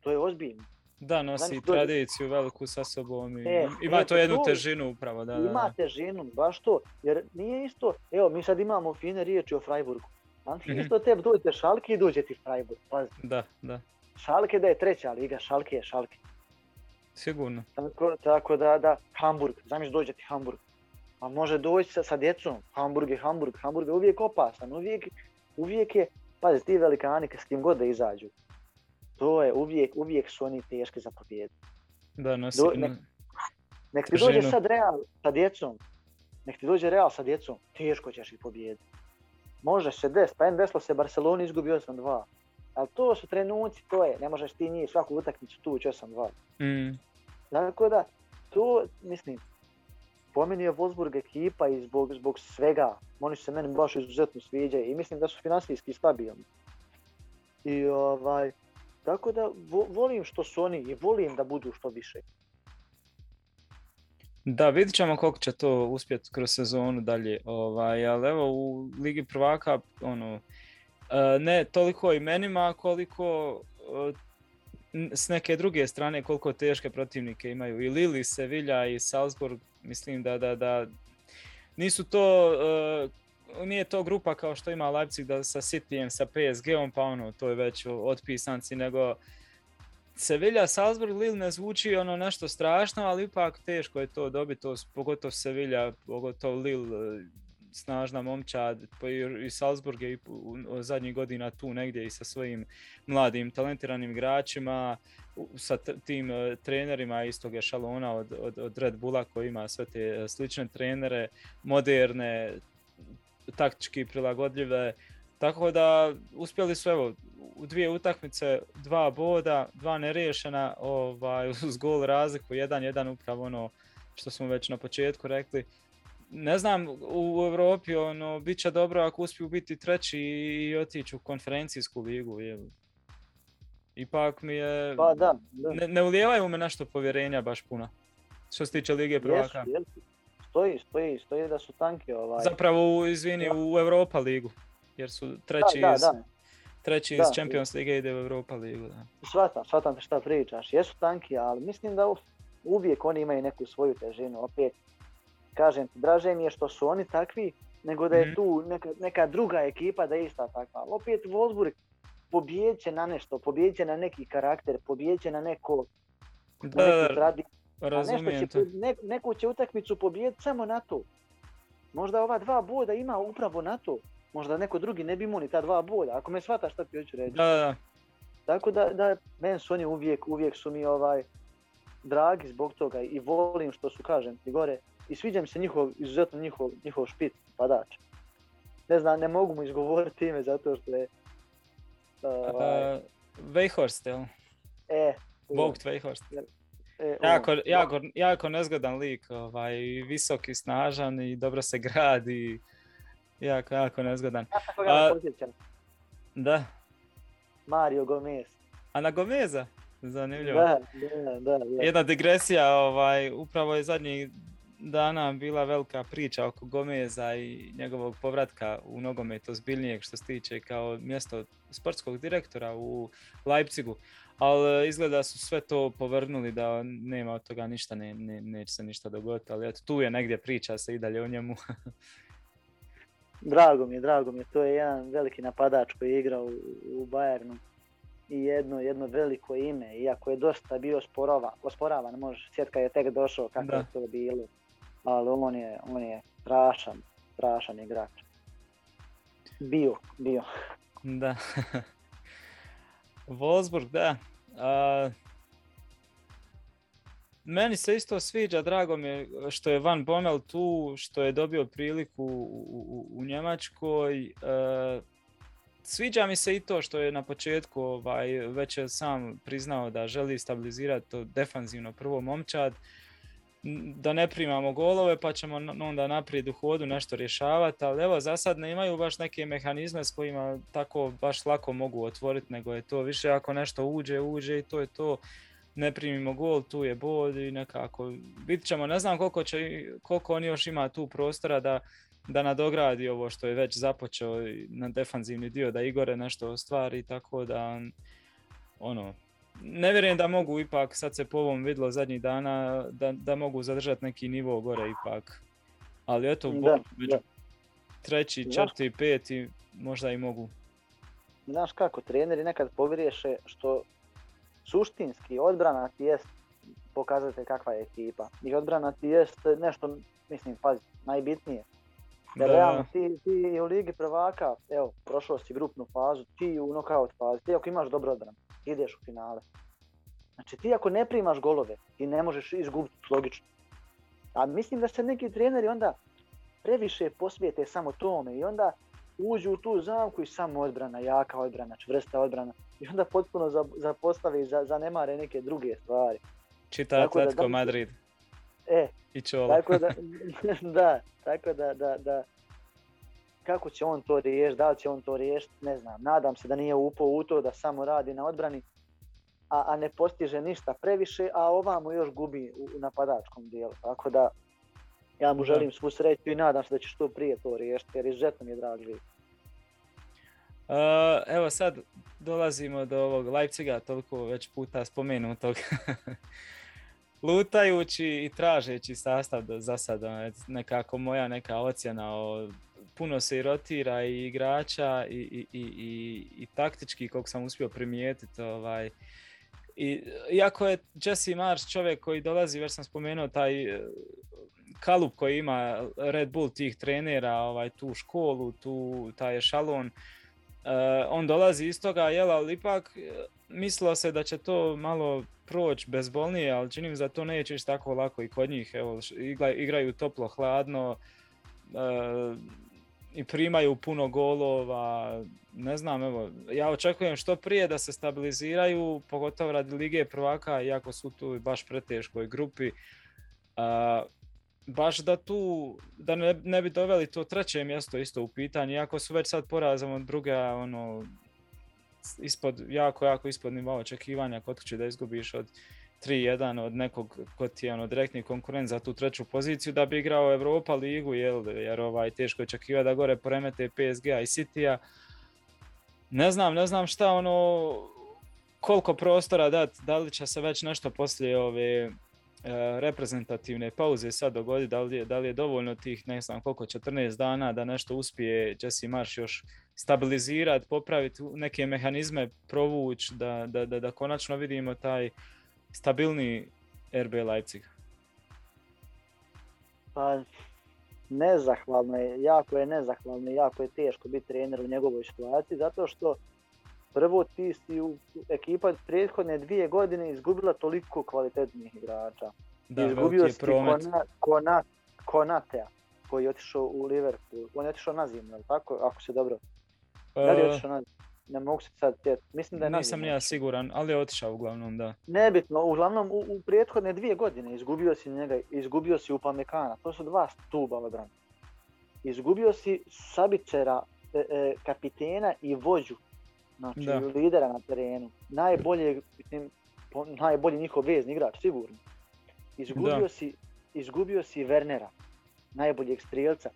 to je ozbiljno. da nosi Znači, je- tradiciju veliku sa sobom i E, ima e, to jednu to- težinu upravo, da, da, Ima težinu, baš to. Jer nije isto, evo mi sad imamo fine riječi o Freiburgu. Mhm. nije isto tebi dođe Šalke i dođe ti Freiburg. Pazi, Da, da, Šalke da je treća liga, Šalke je Šalke. sigurno. Tako, tako da, da, Hamburg, zamisli dođe ti Hamburg. A može doći sa, sa djecom, Hamburg je Hamburg, Hamburg je uvijek opasan, uvijek, uvijek je, pazi, ti velikani s kim god da izađu, to je uvijek, uvijek su oni teški za pobjedu. Da, Do- nek- Nek ti dođe sad Real sa djecom, nek ti dođe Real sa djecom, teško ćeš ih pobijediti. Može se desiti, pa desilo se Barcelona izgubi 8-2. Ali to su trenuci, to je, ne možeš ti njih svaku utakmicu tući 8-2. Mm, Tako da, to, mislim, po meni je Wolfsburg ekipa i zbog, zbog svega, oni se meni baš izuzetno sviđaju i mislim da su financijski stabilni. I ovaj, tako da vo- volim što su oni i volim da budu što više. Da, vidit ćemo koliko će to uspjeti kroz sezonu dalje, ovaj, ali evo u Ligi prvaka, ono, e, ne toliko imenima koliko e, s neke druge strane koliko teške protivnike imaju. I Lille, i Sevilla i Salzburg, mislim da, da, da nisu to, e, nije to grupa kao što ima Leipzig da sa Cityjem, sa PSG-om, pa ono, to je već otpisanci, nego Sevilla, Salzburg, Lille ne zvuči ono nešto strašno, ali ipak teško je to dobiti, to, pogotovo Sevilla, pogotovo Lille, snažna momčad, pa i, i Salzburg je zadnjih godina tu negdje i sa svojim mladim, talentiranim igračima, sa tim e, trenerima istog ešalona od, od, od Red Bulla koji ima sve te e, slične trenere, moderne, taktički prilagodljive, tako da uspjeli su evo u dvije utakmice, dva boda, dva neriješena, ovaj, uz gol razliku, jedan jedan upravo ono što smo već na početku rekli. Ne znam, u Europi ono, bit će dobro ako uspiju biti treći i otići u konferencijsku ligu. Je. Ipak mi je, Pa da, da. ne, ne ulijevaju me nešto povjerenja baš puno. Što se tiče Lige prvaka. Jesu, jesu. Stoji, stoji, stoji da su tanki ovaj. Zapravo, izvini, u Europa ligu. Jer su treći, da, iz, da, treći Da, iz Champions Lige ide u Europa ligu. Da. Shvatam, šta pričaš. Jesu tanki, ali mislim da uvijek oni imaju neku svoju težinu. Opet, kažem ti, draže mi je što su oni takvi, nego da je Mhm. tu neka, neka druga ekipa da je ista takva. Ali opet Wolfsburg pobjedit će na nešto, pobjedit će na neki karakter, pobjedit će na neko, Da, neku tradiciju. Nešto razumijem će, ne, neku će utakmicu pobijediti samo na to. Možda ova dva boda ima upravo na to. Možda neko drugi ne bi imao ni ta dva boda, ako me shvataš šta ti hoću reći. Da, da. Tako da, da meni su oni uvijek, uvijek su mi ovaj dragi zbog toga i volim što su, kažem ti gore, i sviđa mi se njihov, izuzetno njihov, njihov špit, padač. Ne znam, ne mogu mu izgovoriti ime zato što je... Ovaj, Uh, Weghorst, jel? e, Vogt Weghorst. e, Jako, jako, jako nezgodan lik, ovaj, visoki, snažan i dobro se gradi. Jako, jako nezgodan. Ja A- Da. Mario Gomez. A na Gomeza? Zanimljivo. Da, da, da, da. Jedna digresija, ovaj, upravo je zadnjih dana bila velika priča oko Gomeza i njegovog povratka u nogomet ozbiljnijeg što se tiče kao mjesto sportskog direktora u Leipzigu. Ali izgleda su sve to povrnuli da nema od toga ništa, ne, ne, neće se ništa dogoditi, ali eto tu je negdje priča se i dalje o njemu. Drago mi je, drago mi je. To je jedan veliki napadač koji je igrao u, u Bayernu. I jedno, jedno veliko ime, iako je dosta bio sporova, osporavan, može sjetka je tek došao kako Da. je to bilo. Ali on je, on je strašan, strašan igrač. Bio, bio. Da. Wolfsburg, da. A, meni se isto sviđa, drago mi je što je Van Bommel tu, što je dobio priliku u, u, Njemačkoj. E, sviđa mi se i to što je na početku ovaj, već je sam priznao da želi stabilizirati to defanzivno prvo momčad da ne primamo golove pa ćemo onda naprijed u hodu nešto rješavati, ali evo za sad ne imaju baš neke mehanizme s kojima tako baš lako mogu otvoriti, nego je to više ako nešto uđe, uđe i to je to. Ne primimo gol, tu je bod i nekako vidit ćemo, ne znam koliko, će, koliko on još ima tu prostora da, da nadogradi ovo što je već započeo na defanzivni dio, da Igore nešto ostvari, tako da ono, ne vjerujem da mogu ipak, sad se po ovom vidlo zadnjih dana, da, da mogu zadržati neki nivo gore ipak. Ali eto, da, među treći, četvrti, peti, možda i mogu. Znaš kako, treneri nekad povriješe što suštinski odbrana ti jest pokazate kakva je ekipa. I odbrana ti jest nešto, mislim, pazi, najbitnije. Jer realno ti, ti u Ligi prvaka, evo, prošao si grupnu fazu, ti u knockout fazi, ti ako imaš dobro odbranu, ideš u finale. Znači ti ako ne primaš golove, ti ne možeš izgubiti logično. A mislim da se neki treneri onda previše posvijete samo tome i onda uđu u tu zamku i samo odbrana, jaka odbrana, čvrsta odbrana i onda potpuno zapostave i zanemare neke druge stvari. Čita Atletico Madrid. E, I čola. Tako da, da, tako da, da, da, kako će on to riješiti, da li će on to riješiti, ne znam. Nadam se da nije upao u to da samo radi na odbrani, a, a ne postiže ništa previše, a ovamo još gubi u, napadačkom dijelu. Tako da ja mu želim svu sreću i nadam se da će što prije to riješiti, jer izuzetno mi je drag živ. Uh, evo sad dolazimo do ovog Leipziga, toliko već puta spomenutog. Lutajući i tražeći sastav do, za sad, ono, nekako moja neka ocjena o puno se i rotira i igrača i, i, i, i taktički koliko sam uspio primijetiti. Ovaj. I, iako je Jesse Mars čovjek koji dolazi, već sam spomenuo, taj e, kalup koji ima Red Bull tih trenera, ovaj, tu školu, tu taj šalon, Uh, on dolazi iz toga, jel, ali ipak e, mislilo se da će to malo proći bezbolnije, ali čini mi da to neće tako lako i kod njih. Evo, igraju toplo, hladno, uh, i primaju puno golova, ne znam, evo, ja očekujem što prije da se stabiliziraju, pogotovo radi Lige prvaka, iako su tu baš preteškoj grupi. baš da tu, da ne, ne, bi doveli to treće mjesto isto u pitanje, iako su već sad porazom od druga, ono, ispod, jako, jako ispod nivoa očekivanja, kod će da izgubiš od 3-1 od nekog ko ti je ono direktni konkurent za tu treću poziciju da bi igrao Europa ligu, jel, jer ovaj, teško je očekivati da gore poremete PSG-a i City-a. Ne znam, ne znam šta ono, koliko prostora dati, da li će se već nešto poslije ove reprezentativne pauze sad dogoditi, da li, je, da li je dovoljno tih ne znam koliko, 14 dana da nešto uspije Jesse Marš još stabilizirati, popraviti neke mehanizme, provući, da, da, da, da konačno vidimo taj stabilniji RB Leipzig? Pa nezahvalno je, jako je nezahvalno i jako je teško biti trener u njegovoj situaciji zato što prvo ti si u ekipa prethodne dvije godine izgubila toliko kvalitetnih igrača. Da, Izgubio si Kona, Kona, Konatea koji je otišao u Liverpool. On je otišao na zimu, tako? Ako se dobro. Da li je otišao na ne mogu se sad Mislim da je Nisam ja siguran, ali je otišao uglavnom, da. Nebitno, uglavnom u, u prethodne dvije godine izgubio si njega, izgubio si Upamekana, to su dva stuba obrane. Izgubio si Sabicera, e, e, kapitena i vođu, znači lidera na terenu. Najbolje, najbolji njihov vezni igrač, sigurno. Izgubio si, izgubio si Wernera, najboljeg strijelca.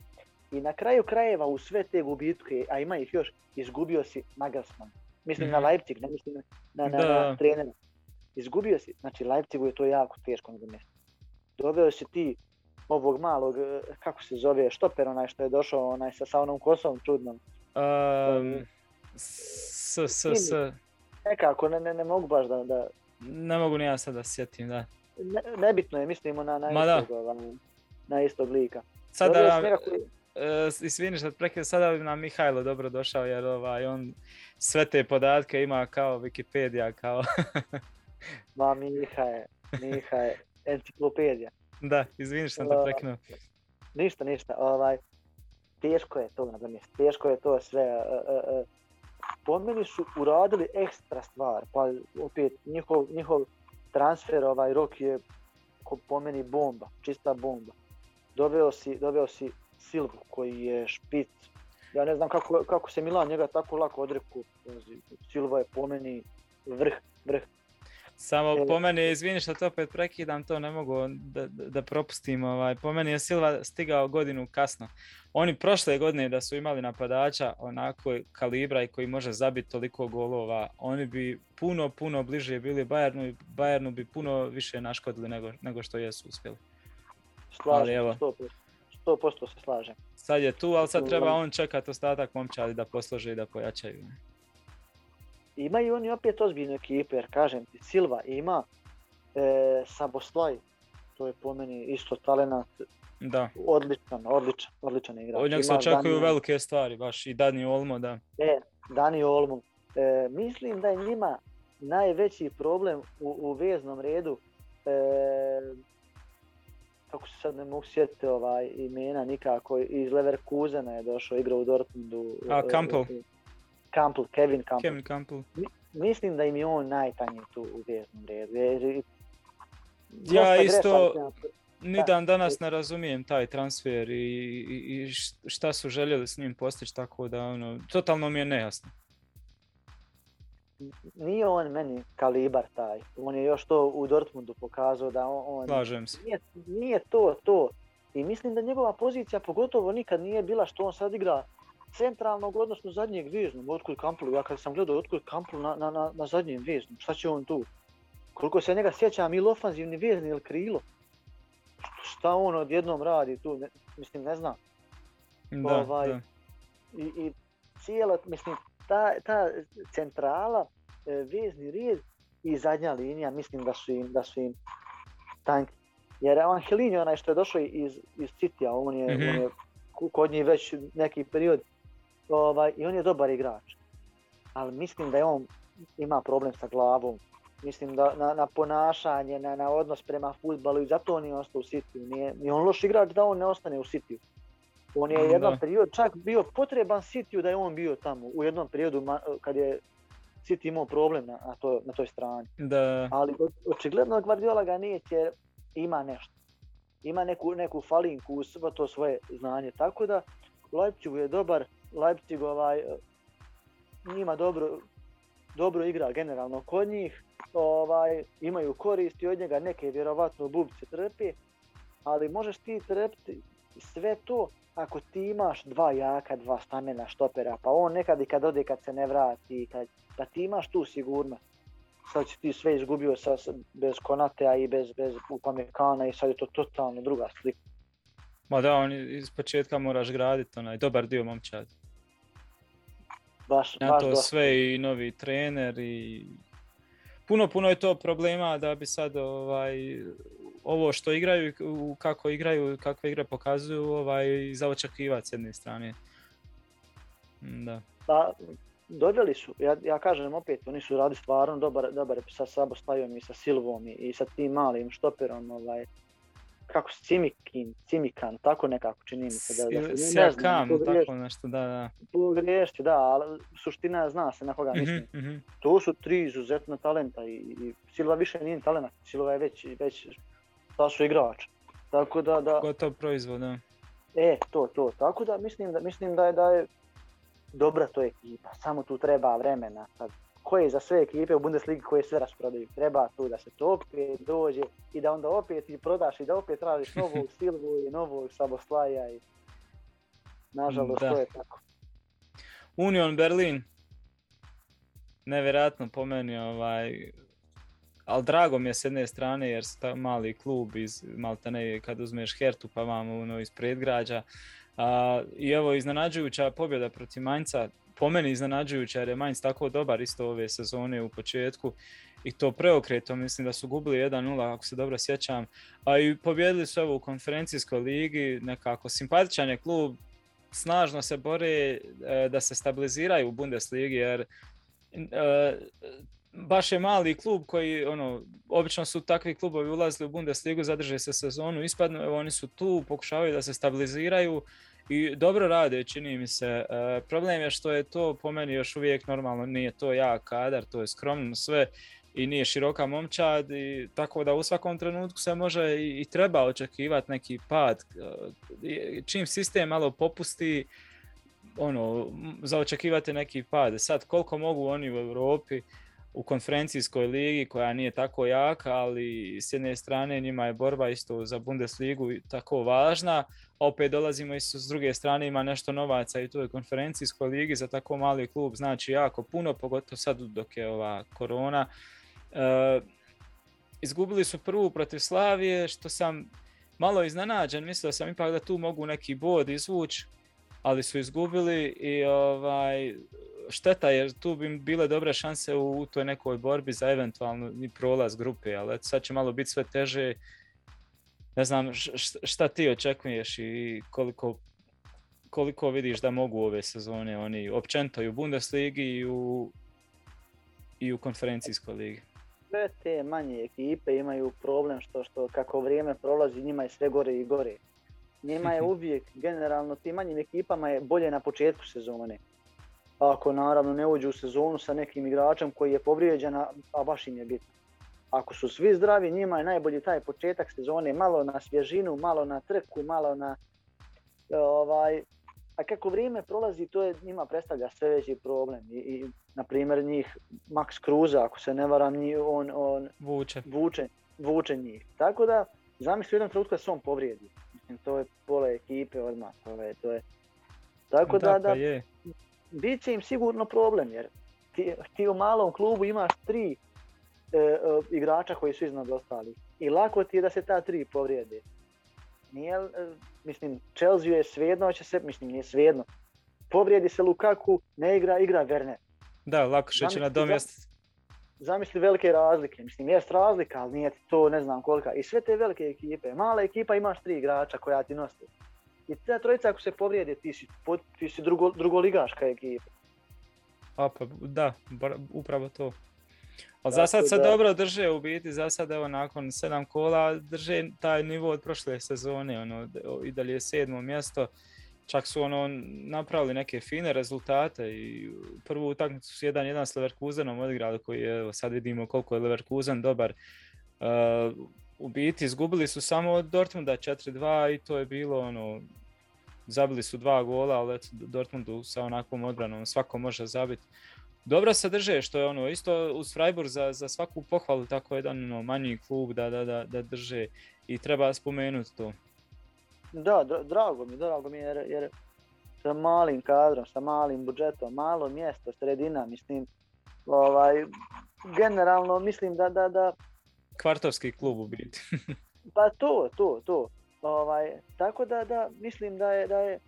I na kraju krajeva u sve te gubitke, a ima ih još, izgubio si Nagelsmann. Mislim na mhm. Leipzig, ne mislim na, na, na trenera. Izgubio si, znači Leipzigu je to jako teško mjesto. Doveo si ti ovog malog, e, kako se zove, štoper onaj što je došao onaj sa, sa onom kosom čudnom. Um, s, s, s. Nekako, ne, ne, ne mogu baš da, da... Ne mogu ni ja sad da sjetim, da. Ne, nebitno je, mislimo na, na, istog, ovaj, na istog lika. Sada, uh, izvini što prekida, sada bi nam Mihajlo dobro došao jer ovaj, on sve te podatke ima kao Wikipedia, kao... Ma Miha je, Miha je. enciklopedija. Da, izvini što sam te prekinuo. Ništa, ništa. Ovaj, teško je to nadomjestiti, teško je to sve. Po meni su uradili ekstra stvar, pa opet njihov, njihov transfer, ovaj rok je po meni bomba, čista bomba. Doveo si, doveo si Silvu koji je špic. Ja ne znam kako, kako se Milan njega tako lako odreku. Silva je po meni vrh, vrh. Samo po meni, izvini što to opet prekidam, to ne mogu da, da propustim. Ovaj. Po meni je Silva stigao godinu kasno. Oni prošle godine da su imali napadača onako kalibra i koji može zabiti toliko golova, oni bi puno, puno bliže bili Bayernu i Bayernu bi puno više naškodili nego, nego što jesu uspjeli. Slažem, ali, 100%, 100% se slažem. Sad je tu, ali sad treba on čekati ostatak momčadi da poslože i da pojačaju imaju oni opet ozbiljnu ekipu, jer kažem ti, Silva ima e, Saboslaj, to je po meni isto talenat, da. odličan, odličan, odličan igrač. Od njeg se očekuju velike stvari, baš i Dani Olmo, da. E, Dani Olmo. E, mislim da je njima najveći problem u, u veznom redu, e, kako se sad ne mogu sjetiti ovaj imena nikako, iz Leverkusena je došao, igrao u Dortmundu. A, Campbell. Campbell, Kevin Campbell. Kevin Campbell. Mislim da im je on najtanji tu u veznom redu. ja isto ni dan danas ne razumijem taj transfer i, i, šta su željeli s njim postići, tako da ono, totalno mi je nejasno. Nije on meni kalibar taj, on je još to u Dortmundu pokazao da on... Slažem se. Nije, nije to to. I mislim da njegova pozicija pogotovo nikad nije bila što on sad igra centralnog, odnosno zadnjeg veznog, otkud Kamplu, ja kad sam gledao otkud Kamplu na, na, na, na zadnjem veznom, šta će on tu? Koliko se njega sjećam ili ofanzivni vezni ili krilo, šta on odjednom radi tu, ne, mislim ne znam. Da, ovaj, da. I, I cijela, mislim, ta, ta centrala, e, vezni red i zadnja linija, mislim da su im, da su im tanki. Jer Angelini onaj što je došao iz, iz City-a, on je, mm-hmm. on je kod njih već neki period ovaj, i on je dobar igrač. Ali mislim da je on ima problem sa glavom. Mislim da na, na ponašanje, na, na odnos prema futbalu i zato on je ostao u City. Nije, nije on loš igrač da on ne ostane u City. On je jedan period čak bio potreban City da je on bio tamo u jednom periodu kad je City imao problem na, na, to, na toj strani. Da. Ali očigledno Guardiola ga nije jer ima nešto. Ima neku, neku falinku to svoje znanje. Tako da Leipzig je dobar, Leipzig ovaj, njima dobro, dobro igra generalno kod njih, ovaj, imaju koristi od njega, neke vjerovatno bubce trpi, ali možeš ti trpiti sve to ako ti imaš dva jaka, dva stamena štopera, pa on nekad i kad ode kad se ne vrati, kad, da ti imaš tu sigurnost. Sad si ti sve izgubio sa, bez Konatea i bez, bez Upamekana i sad je to totalno druga slika. Ma da, on iz početka moraš graditi onaj dobar dio momčad. Baš, Na baš to sve i novi trener i puno, puno je to problema da bi sad ovaj, ovo što igraju, kako igraju, kakve igre pokazuju, ovaj, za očekivati s jedne strane. Da. Pa, dodali su, ja, ja kažem opet, oni su radili stvarno dobar, dobar sa Sabostajom i sa Silvom i, i sa tim malim štoperom, ovaj, kako se Cimikin, Cimikan, tako nekako čini mi se da, da se, ne znam, tako nešto, da, da. Pogriješiti, da, ali suština zna se na koga mm mislim. Mm-hmm. To su tri izuzetna talenta i, i Silva više nije talent, Silva je već, već ta su igrač. Tako da, da... Gotov proizvod, da. E, to, to, tako da mislim da, mislim da je, da je dobra to ekipa, samo tu treba vremena. Sad, koje za sve ekipe u Bundesligi koje sve rasprodaju. Treba tu da se to opet dođe i da onda opet i prodaš i da opet tražiš novog Silvu i novog Saboslaja i nažalost da. to je tako. Union Berlin, nevjerojatno po meni, ovaj, ali drago mi je s jedne strane jer sta mali klub iz Maltene kad uzmeš Hertu pa vam ono iz predgrađa. A, I evo iznenađujuća pobjeda protiv Mainca, po meni iznenađujuća jer je Mainz tako dobar isto ove sezone u početku i to preokreto, mislim da su gubili 1-0 ako se dobro sjećam, a i pobjedili su evo u konferencijskoj ligi, nekako simpatičan je klub, snažno se bore e, da se stabiliziraju u Bundesligi jer e, baš je mali klub koji, ono, obično su takvi klubovi ulazili u Bundesligu, zadrže se sezonu, ispadnu, evo oni su tu, pokušavaju da se stabiliziraju i dobro rade, čini mi se. E, problem je što je to po meni još uvijek normalno, nije to jak kadar, to je skromno sve i nije široka momčad i tako da u svakom trenutku se može i, i treba očekivati neki pad. E, čim sistem malo popusti, ono, za očekivati neki pad. Sad koliko mogu oni u Europi u konferencijskoj ligi koja nije tako jaka, ali s jedne strane njima je borba isto za Bundesligu tako važna, a opet dolazimo isto s druge strane ima nešto novaca i tu je konferencijskoj ligi za tako mali klub znači jako puno, pogotovo sad dok je ova korona. E, izgubili su prvu protiv Slavije, što sam malo iznenađen, mislio sam ipak da tu mogu neki bod izvući, ali su izgubili i ovaj, šteta jer tu bi bile dobre šanse u, toj nekoj borbi za eventualno prolaz grupe, ali sad će malo biti sve teže. Ne znam šta ti očekuješ i koliko, koliko vidiš da mogu ove sezone oni općenito i u Bundesligi i u, i u konferencijskoj ligi. Sve te manje ekipe imaju problem što, što kako vrijeme prolazi njima je sve gore i gore. Njima je uvijek, generalno, tim manjim ekipama je bolje na početku sezone ako naravno ne uđu u sezonu sa nekim igračem koji je povrijeđen, a baš im je bitno. Ako su svi zdravi, njima je najbolji taj početak sezone, malo na svježinu, malo na trku, malo na... Ovaj, a kako vrijeme prolazi, to je njima predstavlja sve veći problem. I, i na primjer njih, Max Kruza, ako se ne varam, on, on vuče. vuče, vuče njih. Tako da, zamisli u jednom trenutku da se on povrijedi. Mislim, to je pola ekipe odmah. To je, to je. Tako da, da, je bit će im sigurno problem jer ti, ti u malom klubu imaš tri e, e, igrača koji su iznad ostali i lako ti je da se ta tri povrijede. Nije, e, mislim, Chelsea je svejedno, će se, mislim, nije svejedno. Povrijedi se Lukaku, ne igra, igra Werner. Da, lako što će na domjest. Zamisli velike razlike, mislim, jest razlika, ali nije to ne znam kolika. I sve te velike ekipe, mala ekipa imaš tri igrača koja ti nosi. I ta trojica ako se povrijede, ti si, ti si drugo, drugoligaška ekipa. A pa da, upravo to. Ali za sad se dobro drže u biti, za sad evo nakon sedam kola drže taj nivo od prošle sezone, ono, i dalje je sedmo mjesto. Čak su ono napravili neke fine rezultate i prvu utakmicu su 1-1 s Leverkusenom odigrali koji je, evo sad vidimo koliko je Leverkusen dobar. Uh, u biti izgubili su samo od Dortmunda 4-2 i to je bilo ono, zabili su dva gola, ali eto, Dortmundu sa onakvom odbranom svako može zabiti. Dobro se drže, što je ono, isto uz Freiburg za, za svaku pohvalu tako jedan ono, manji klub da, da, da, da drže i treba spomenuti to. Da, drago mi, drago mi jer, jer sa malim kadrom, sa malim budžetom, malo mjesto, sredina, mislim, ovaj, generalno mislim da, da, da kvartovski klub u biti. pa to, to, to. Ovaj, tako da, da mislim da je, da je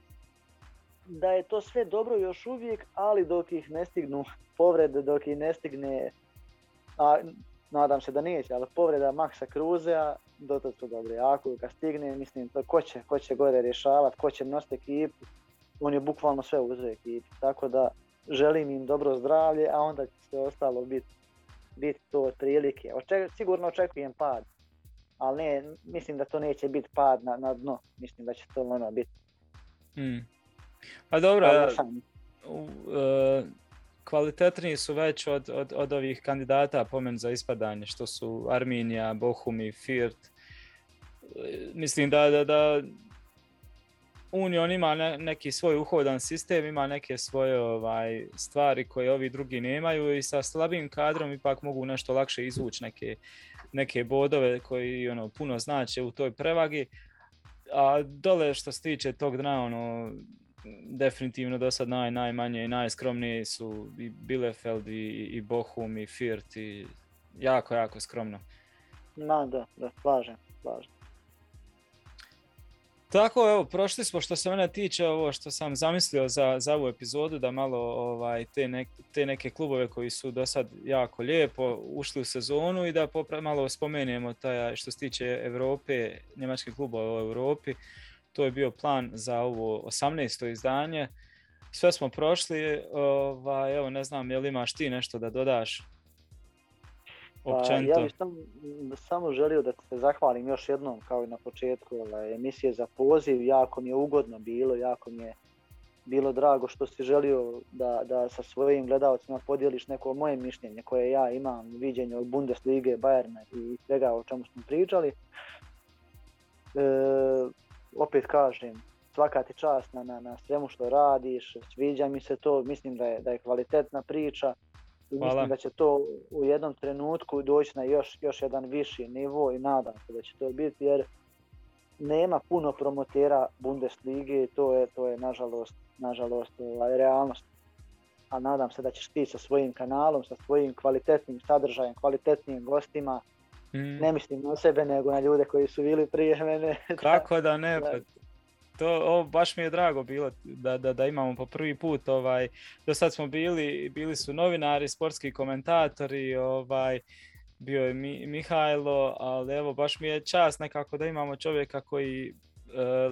da je to sve dobro još uvijek, ali dok ih ne stignu povrede, dok ih ne stigne, a nadam se da neće, ali povreda Maxa Kruzea, do to su dobre. Ako kad stigne, mislim, to ko će, ko će gore rješavati, ko će nositi ekipu, on je bukvalno sve uzeo ekipu. Tako da želim im dobro zdravlje, a onda će sve ostalo biti biti to otprilike. Oček, sigurno očekujem pad, ali ne, mislim da to neće biti pad na, na dno, mislim da će to ono biti. Hmm. Pa dobro, uh, kvalitetniji su već od, od, od ovih kandidata pomen za ispadanje, što su Arminija, Bohum i Firt. Mislim da, da, da Union ima neki svoj uhodan sistem, ima neke svoje ovaj, stvari koje ovi drugi nemaju i sa slabim kadrom ipak mogu nešto lakše izvući neke, neke bodove koji ono, puno znače u toj prevagi. A dole što se tiče tog dna, ono, definitivno do sad naj, najmanje i najskromniji su i Bielefeld i, i Bohum i Firt i jako, jako skromno. Da, da, da, slažem, slažem. Tako, evo, prošli smo što se mene tiče ovo što sam zamislio za, za ovu epizodu, da malo ovaj, te, te neke klubove koji su do sad jako lijepo ušli u sezonu i da popra, malo spomenemo taj, što se tiče Europe, njemačkih klubova u Europi. To je bio plan za ovo 18. izdanje. Sve smo prošli, ovaj, evo ne znam je li imaš ti nešto da dodaš? općenito. Pa, ja bih sam, samo želio da se zahvalim još jednom kao i na početku ovaj, emisije za poziv. Jako mi je ugodno bilo, jako mi je bilo drago što si želio da, da sa svojim gledalcima podijeliš neko moje mišljenje koje ja imam, viđenje od Bundeslige, Bayerna i svega o čemu smo pričali. E, opet kažem, svaka ti čast na, na, na svemu što radiš, sviđa mi se to, mislim da je, da je kvalitetna priča i mislim da će to u jednom trenutku doći na još, još jedan viši nivo i nadam se da će to biti jer nema puno promotera Bundeslige i to je, to je nažalost, nažalost ovaj, realnost. A nadam se da ćeš ti sa svojim kanalom, sa svojim kvalitetnim sadržajem, kvalitetnim gostima, mm. ne mislim na sebe nego na ljude koji su bili prije mene. Kako da ne, pa to o, baš mi je drago bilo da, da, da imamo po prvi put ovaj do sad smo bili bili su novinari sportski komentatori ovaj bio je Mi, Mihajlo ali evo baš mi je čast nekako da imamo čovjeka koji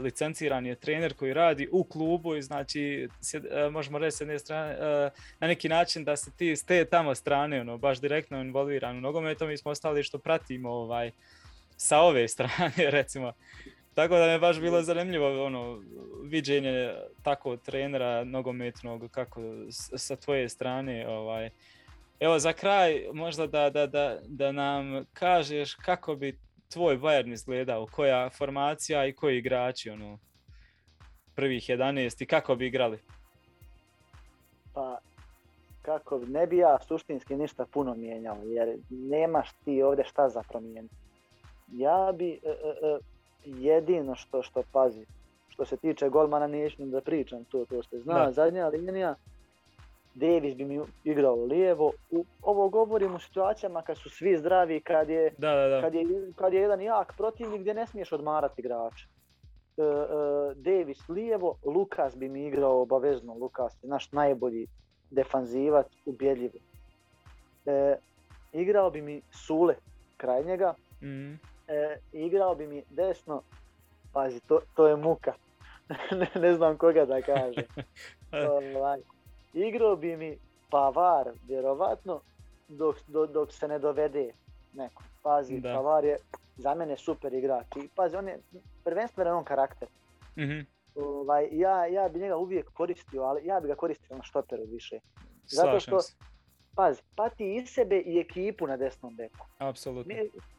licenciran je trener koji radi u klubu i znači uh, možemo reći s jedne strane uh, na neki način da se ti s te tamo strane ono baš direktno involviran u nogometom mi smo ostali što pratimo ovaj sa ove strane recimo tako da mi je baš bilo zanimljivo ono, viđenje tako trenera nogometnog kako sa tvoje strane. Ovaj. Evo za kraj možda da, da, da, da nam kažeš kako bi tvoj Bayern izgledao, koja formacija i koji igrači ono, prvih 11 i kako bi igrali? Pa kako ne bi ja suštinski ništa puno mijenjao jer nemaš ti ovdje šta za promijeniti. Ja bi e, e, e jedino što što pazi, što se tiče golmana neću da pričam, to, to ste zna, da. zadnja linija, Davis bi mi igrao lijevo, u, ovo govorim u situacijama kad su svi zdravi, kad je, da, da, da. Kad je, kad je jedan jak protivnik gdje ne smiješ odmarati igrača. Uh, uh, Davis lijevo, Lukas bi mi igrao obavezno, Lukas je naš najbolji defanzivac, ubjedljiv. Uh, igrao bi mi Sule kraj njega, mm e, igrao bi mi desno, pazi, to, to je muka, ne, ne znam koga da kaže. igrao bi mi Pavar, vjerovatno, dok, do, dok se ne dovede neko. Pazi, da. Pavar je za mene super igrač. I pazi, on je prvenstveno on karakter. Mm-hmm. Ovaj, ja, ja bi njega uvijek koristio, ali ja bi ga koristio na štoperu više. Zato što, pazi, pati i sebe i ekipu na desnom beku. Apsolutno.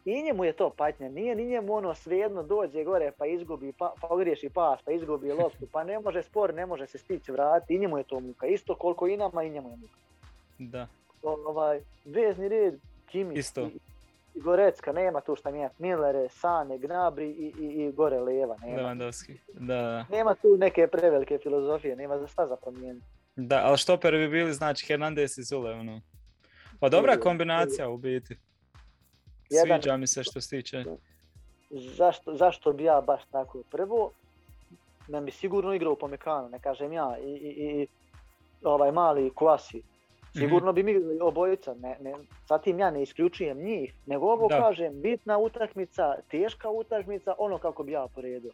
I njemu je to patnja, nije ni njemu ono svejedno dođe gore pa izgubi, pa, pa ogriješi pas, pa izgubi loptu, pa ne može spor, ne može se stići vratiti, i njemu je to muka, isto koliko i nama i njemu je muka. Da. Ovaj, vezni red, Kimi isto. I, i Gorecka, nema tu šta mijenjati, Millere, Sane, Gnabri i, i, i gore Leva, nema. Lewandowski, da, da. Nema tu neke prevelike filozofije, nema za šta za promijeniti. Da, ali štoperi bi bili znači Hernandez i Zule, ono. Pa dobra kombinacija u biti. Jedan, Sviđa mi se što se tiče. Zašto, zašto bi ja baš tako? Prvo, da bi sigurno igrao u Pomekanu, ne kažem ja, i, i, i ovaj mali klasi. Mhm. Sigurno bi mi igrali obojica, ne, ne, zatim ja ne isključujem njih, nego ovo da. kažem, bitna utakmica, teška utakmica, ono kako bi ja poredio.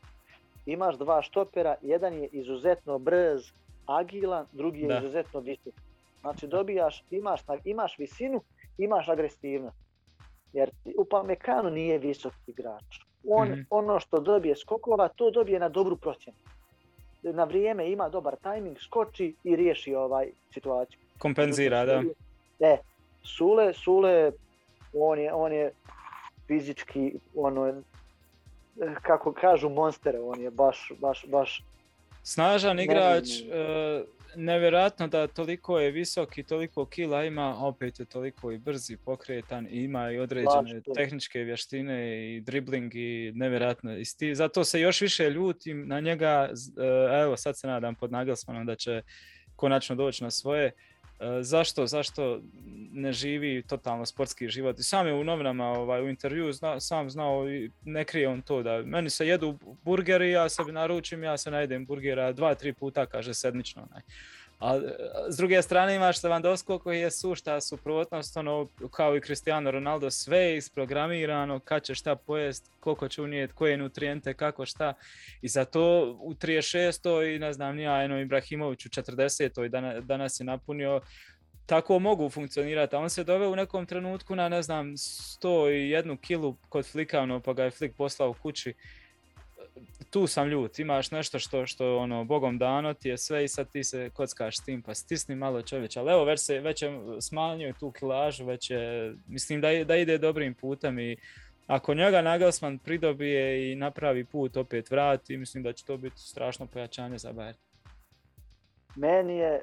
Imaš dva štopera, jedan je izuzetno brz, agilan, drugi je da. izuzetno visok. Znači dobijaš, imaš, imaš visinu, imaš agresivnost. Jer u Pamekanu nije visok igrač. On, mm-hmm. Ono što dobije skokova, to dobije na dobru procjenu. Na vrijeme ima dobar tajming, skoči i riješi ovaj situaciju. Kompenzira, da. E, Sule, Sule, on je, on je fizički, ono, kako kažu monster, on je baš, baš, baš Snažan igrač, uh, nevjerojatno da toliko je visok i toliko kila ima, opet je toliko i brz i pokretan i ima i određene Baš, tehničke vještine i dribling i nevjerojatno. I sti, zato se još više ljutim na njega, uh, evo sad se nadam pod Nagelsmanom da će konačno doći na svoje. E, zašto, zašto ne živi totalno sportski život. I sam je u novinama ovaj, u intervju zna, sam znao i ne krije on to da meni se jedu burgeri, ja sebi naručim, ja se najdem burgera dva, tri puta, kaže sedmično. Onaj. A s druge strane imaš Lewandowski koji je sušta suprotnost, ono, kao i Cristiano Ronaldo, sve isprogramirano, kad će šta pojest, koliko će unijeti, koje nutrijente, kako šta. I zato u 36. i ne znam, nija, eno Ibrahimović u 40. danas je napunio tako mogu funkcionirati, a on se doveo u nekom trenutku na, ne znam, 101 kilu kod Flika, ono, pa ga je Flik poslao kući. Tu sam ljut, imaš nešto što, što ono, bogom dano ti je sve i sad ti se kockaš s tim, pa stisni malo čovječ, ali evo već, se, već je smanjio tu kilažu, već je, mislim da, da ide dobrim putem i ako njega Nagelsmann pridobije i napravi put opet vrati, mislim da će to biti strašno pojačanje za Bayern. Meni je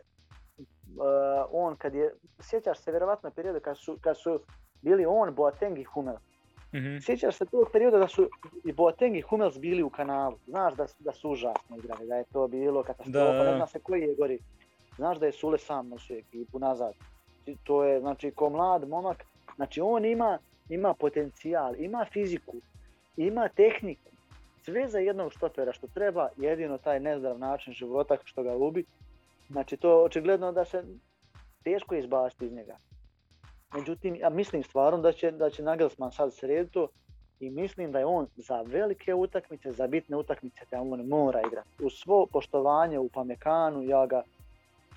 uh, on kad je, sjećaš se vjerovatno periodu kad su, kad su bili on, Boateng i Hummel. Mm-hmm. Sjećaš se tog perioda da su i Boateng i Hummels bili u kanalu. Znaš da, da su užasno igrali, da je to bilo katastrofa, da. ne zna se koji je gori. Znaš da je Sule sam nosio ekipu nazad. To je, znači, ko mlad momak, znači on ima, ima potencijal, ima fiziku, ima tehniku. Sve za jednog štopera što treba, jedino taj nezdrav način života što ga ubi, Znači to očigledno da se teško izbaciti iz njega. Međutim, ja mislim stvarno da će, da će Nagelsmann sad to i mislim da je on za velike utakmice, za bitne utakmice da on mora igrati. U svo poštovanje u Pamekanu, ja ga,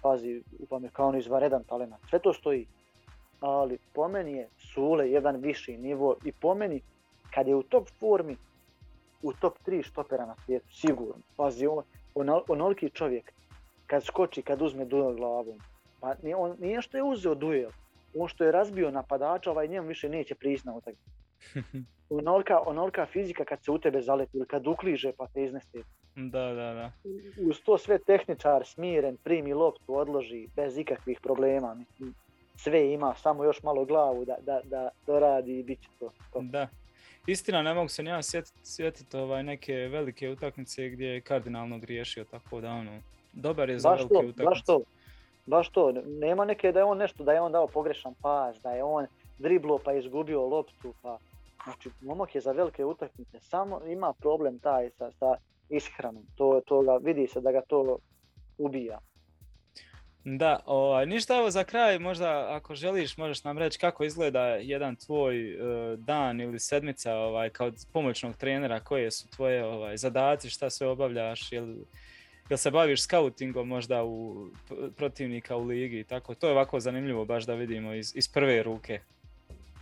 pazi, u Pamekanu izvaredan talent, sve to stoji. Ali po meni je Sule jedan viši nivo i po meni kad je u top formi, u top 3 štopera na svijetu, sigurno. Pazi, on, onoliki čovjek, kad skoči, kad uzme duel glavom. Pa on, nije što je uzeo duel, on što je razbio napadača, ovaj njemu više neće prići na utakmicu. onolika, onolika fizika kad se u tebe zaleti ili kad ukliže pa te iznese. Da, da, da. Uz to sve tehničar smiren, primi loptu, odloži bez ikakvih problema. Mislim, sve ima, samo još malo glavu da, da, da to radi i bit će to. to. Da. Istina, ne mogu se ja sjetiti sjetit, ovaj, neke velike utakmice gdje je kardinalno griješio, tako da ono, Dobar je za baš velike utakmice. Baš to, baš to. Nema neke da je on nešto, da je on dao pogrešan pas, da je on driblo pa izgubio loptu. Pa... Znači, momak je za velike utakmice. Samo ima problem taj sa, sa ishranom. To, to ga, vidi se da ga to ubija. Da, ovaj, ništa evo za kraj, možda ako želiš možeš nam reći kako izgleda jedan tvoj uh, dan ili sedmica ovaj, kao pomoćnog trenera, koje su tvoje ovaj, zadaci, šta sve obavljaš, ili jel se baviš scoutingom možda u protivnika u ligi i tako, to je ovako zanimljivo baš da vidimo iz, iz prve ruke.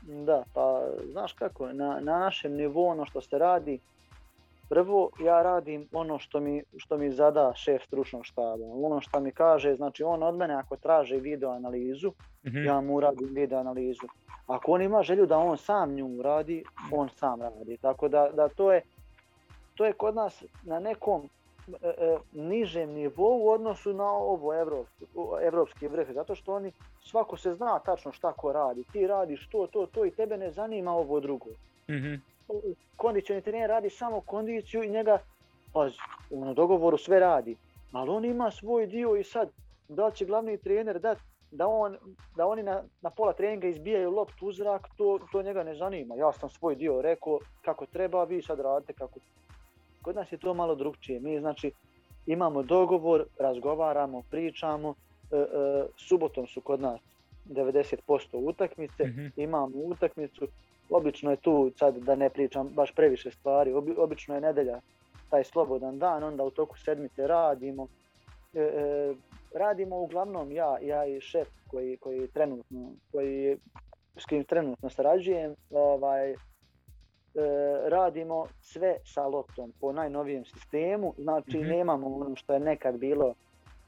Da, pa znaš kako, na, na našem nivou ono što se radi, prvo ja radim ono što mi, što mi zada šef stručnog štaba, ono što mi kaže, znači on od mene ako traže video analizu, mm-hmm. ja mu radim video analizu. Ako on ima želju da on sam nju radi, on sam radi, tako da, da to je to je kod nas na nekom nižem nivou u odnosu na ovo evropski, evropski vrh, zato što oni svako se zna tačno šta ko radi, ti radiš to, to, to i tebe ne zanima ovo drugo. Mm-hmm. Kondicioni trener radi samo kondiciju i njega, pazi, u dogovoru sve radi, ali on ima svoj dio i sad, da će glavni trener dat da, on, da oni na, na pola treninga izbijaju loptu u zrak, to, to njega ne zanima. Ja sam svoj dio rekao kako treba, vi sad radite kako Kod nas je to malo drugčije. Mi znači imamo dogovor, razgovaramo, pričamo. E, e, subotom su kod nas 90% utakmice, mm-hmm. imamo utakmicu. Obično je tu, sad da ne pričam baš previše stvari, obi, obično je nedelja taj slobodan dan, onda u toku sedmice radimo. E, e, radimo uglavnom ja, ja i šef koji, koji trenutno, koji, s kim trenutno sarađujem, ovaj, radimo sve sa loptom po najnovijem sistemu, znači mm-hmm. nemamo ono što je nekad bilo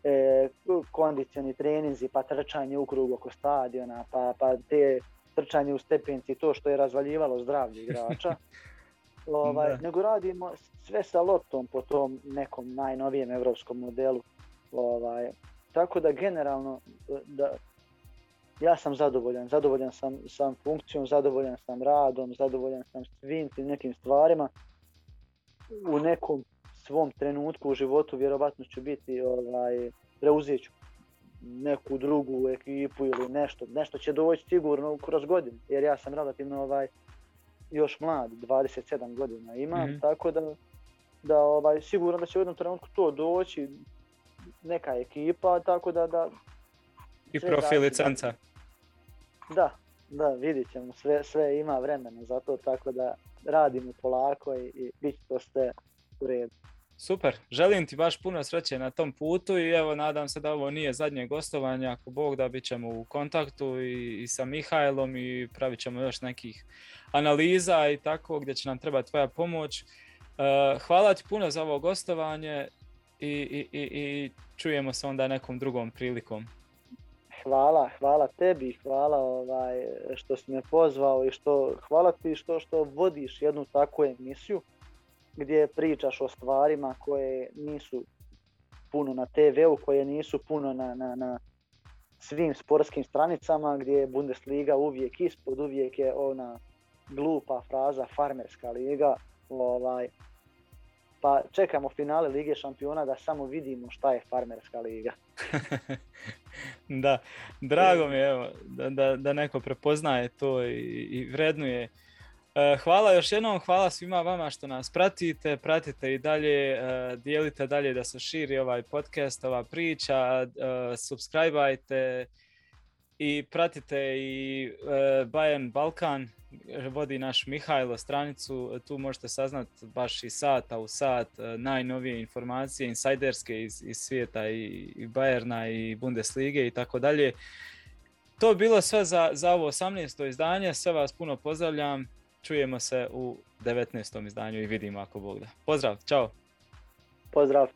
e, kondicioni treninzi pa trčanje u krug oko stadiona pa, pa te trčanje u stepenci to što je razvaljivalo zdravlje igrača. ovaj, nego radimo sve sa loptom po tom nekom najnovijem evropskom modelu. Ovaj, tako da generalno da, ja sam zadovoljan, zadovoljan sam, sam funkcijom, zadovoljan sam radom, zadovoljan sam svim tim nekim stvarima. U nekom svom trenutku u životu vjerovatno ću biti, ovaj, preuzet ću neku drugu ekipu ili nešto, nešto će doći sigurno kroz godinu, jer ja sam relativno ovaj, još mlad, 27 godina imam, mm-hmm. tako da, da ovaj, sigurno da će u jednom trenutku to doći, neka ekipa, tako da, da i profil licenca. Da, da, vidit ćemo, sve, sve ima vremena za to, tako da radimo polako i, i bit to sve u redu. super. Želim ti baš puno sreće na tom putu i evo nadam se da ovo nije zadnje gostovanje. Ako Bog da bit ćemo u kontaktu i, i sa Mihajlom i pravit ćemo još nekih analiza i tako gdje će nam trebati tvoja pomoć. E, hvala ti puno za ovo gostovanje i, i, i čujemo se onda nekom drugom prilikom. Hvala, hvala tebi, hvala ovaj, što si me pozvao i što, hvala ti što, što vodiš jednu takvu emisiju gdje pričaš o stvarima koje nisu puno na TV-u, koje nisu puno na, na, na svim sportskim stranicama, gdje je Bundesliga uvijek ispod, uvijek je ona glupa fraza farmerska liga. Ovaj, pa čekamo finale Lige šampiona da samo vidimo šta je farmerska liga. da, drago mi je evo, da, da, da neko prepoznaje to i, i vrednuje E, hvala još jednom, hvala svima vama što nas pratite, pratite i dalje, e, dijelite dalje da se širi ovaj podcast, ova priča, e, subscribeajte i pratite i Bayern Balkan, vodi naš Mihajlo stranicu, tu možete saznat baš i sata u sat najnovije informacije, insajderske iz, iz svijeta i, i Bayerna i Bundeslige i tako dalje. To je bilo sve za, za ovo 18. izdanje, sve vas puno pozdravljam, čujemo se u 19. izdanju i vidimo ako Bog da. Pozdrav, čao. Pozdrav.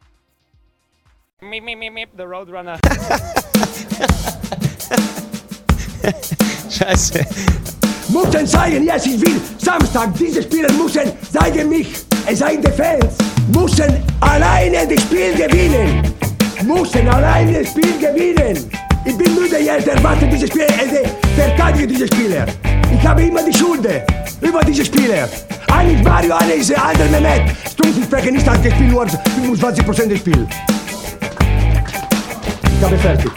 Mip, mip, mip, mip, the Roadrunner. Scheiße. Müssen zeigen, yes, ich will. Samstag, diese Spieler müssen zeigen mich. Es seien die Fans. Müssen alleine das Spiel gewinnen. Müssen alleine das Spiel gewinnen. Ich bin müde jetzt, erwarte diese Spieler, äh, verteidige diese Spieler. Ich habe immer die Schuld über diese Spiele. Eigentlich Mario, eine ist der andere Mehmet. Stumpfensprecher nicht hat gespielt, nur 25% des Spiels. Ich habe fertig.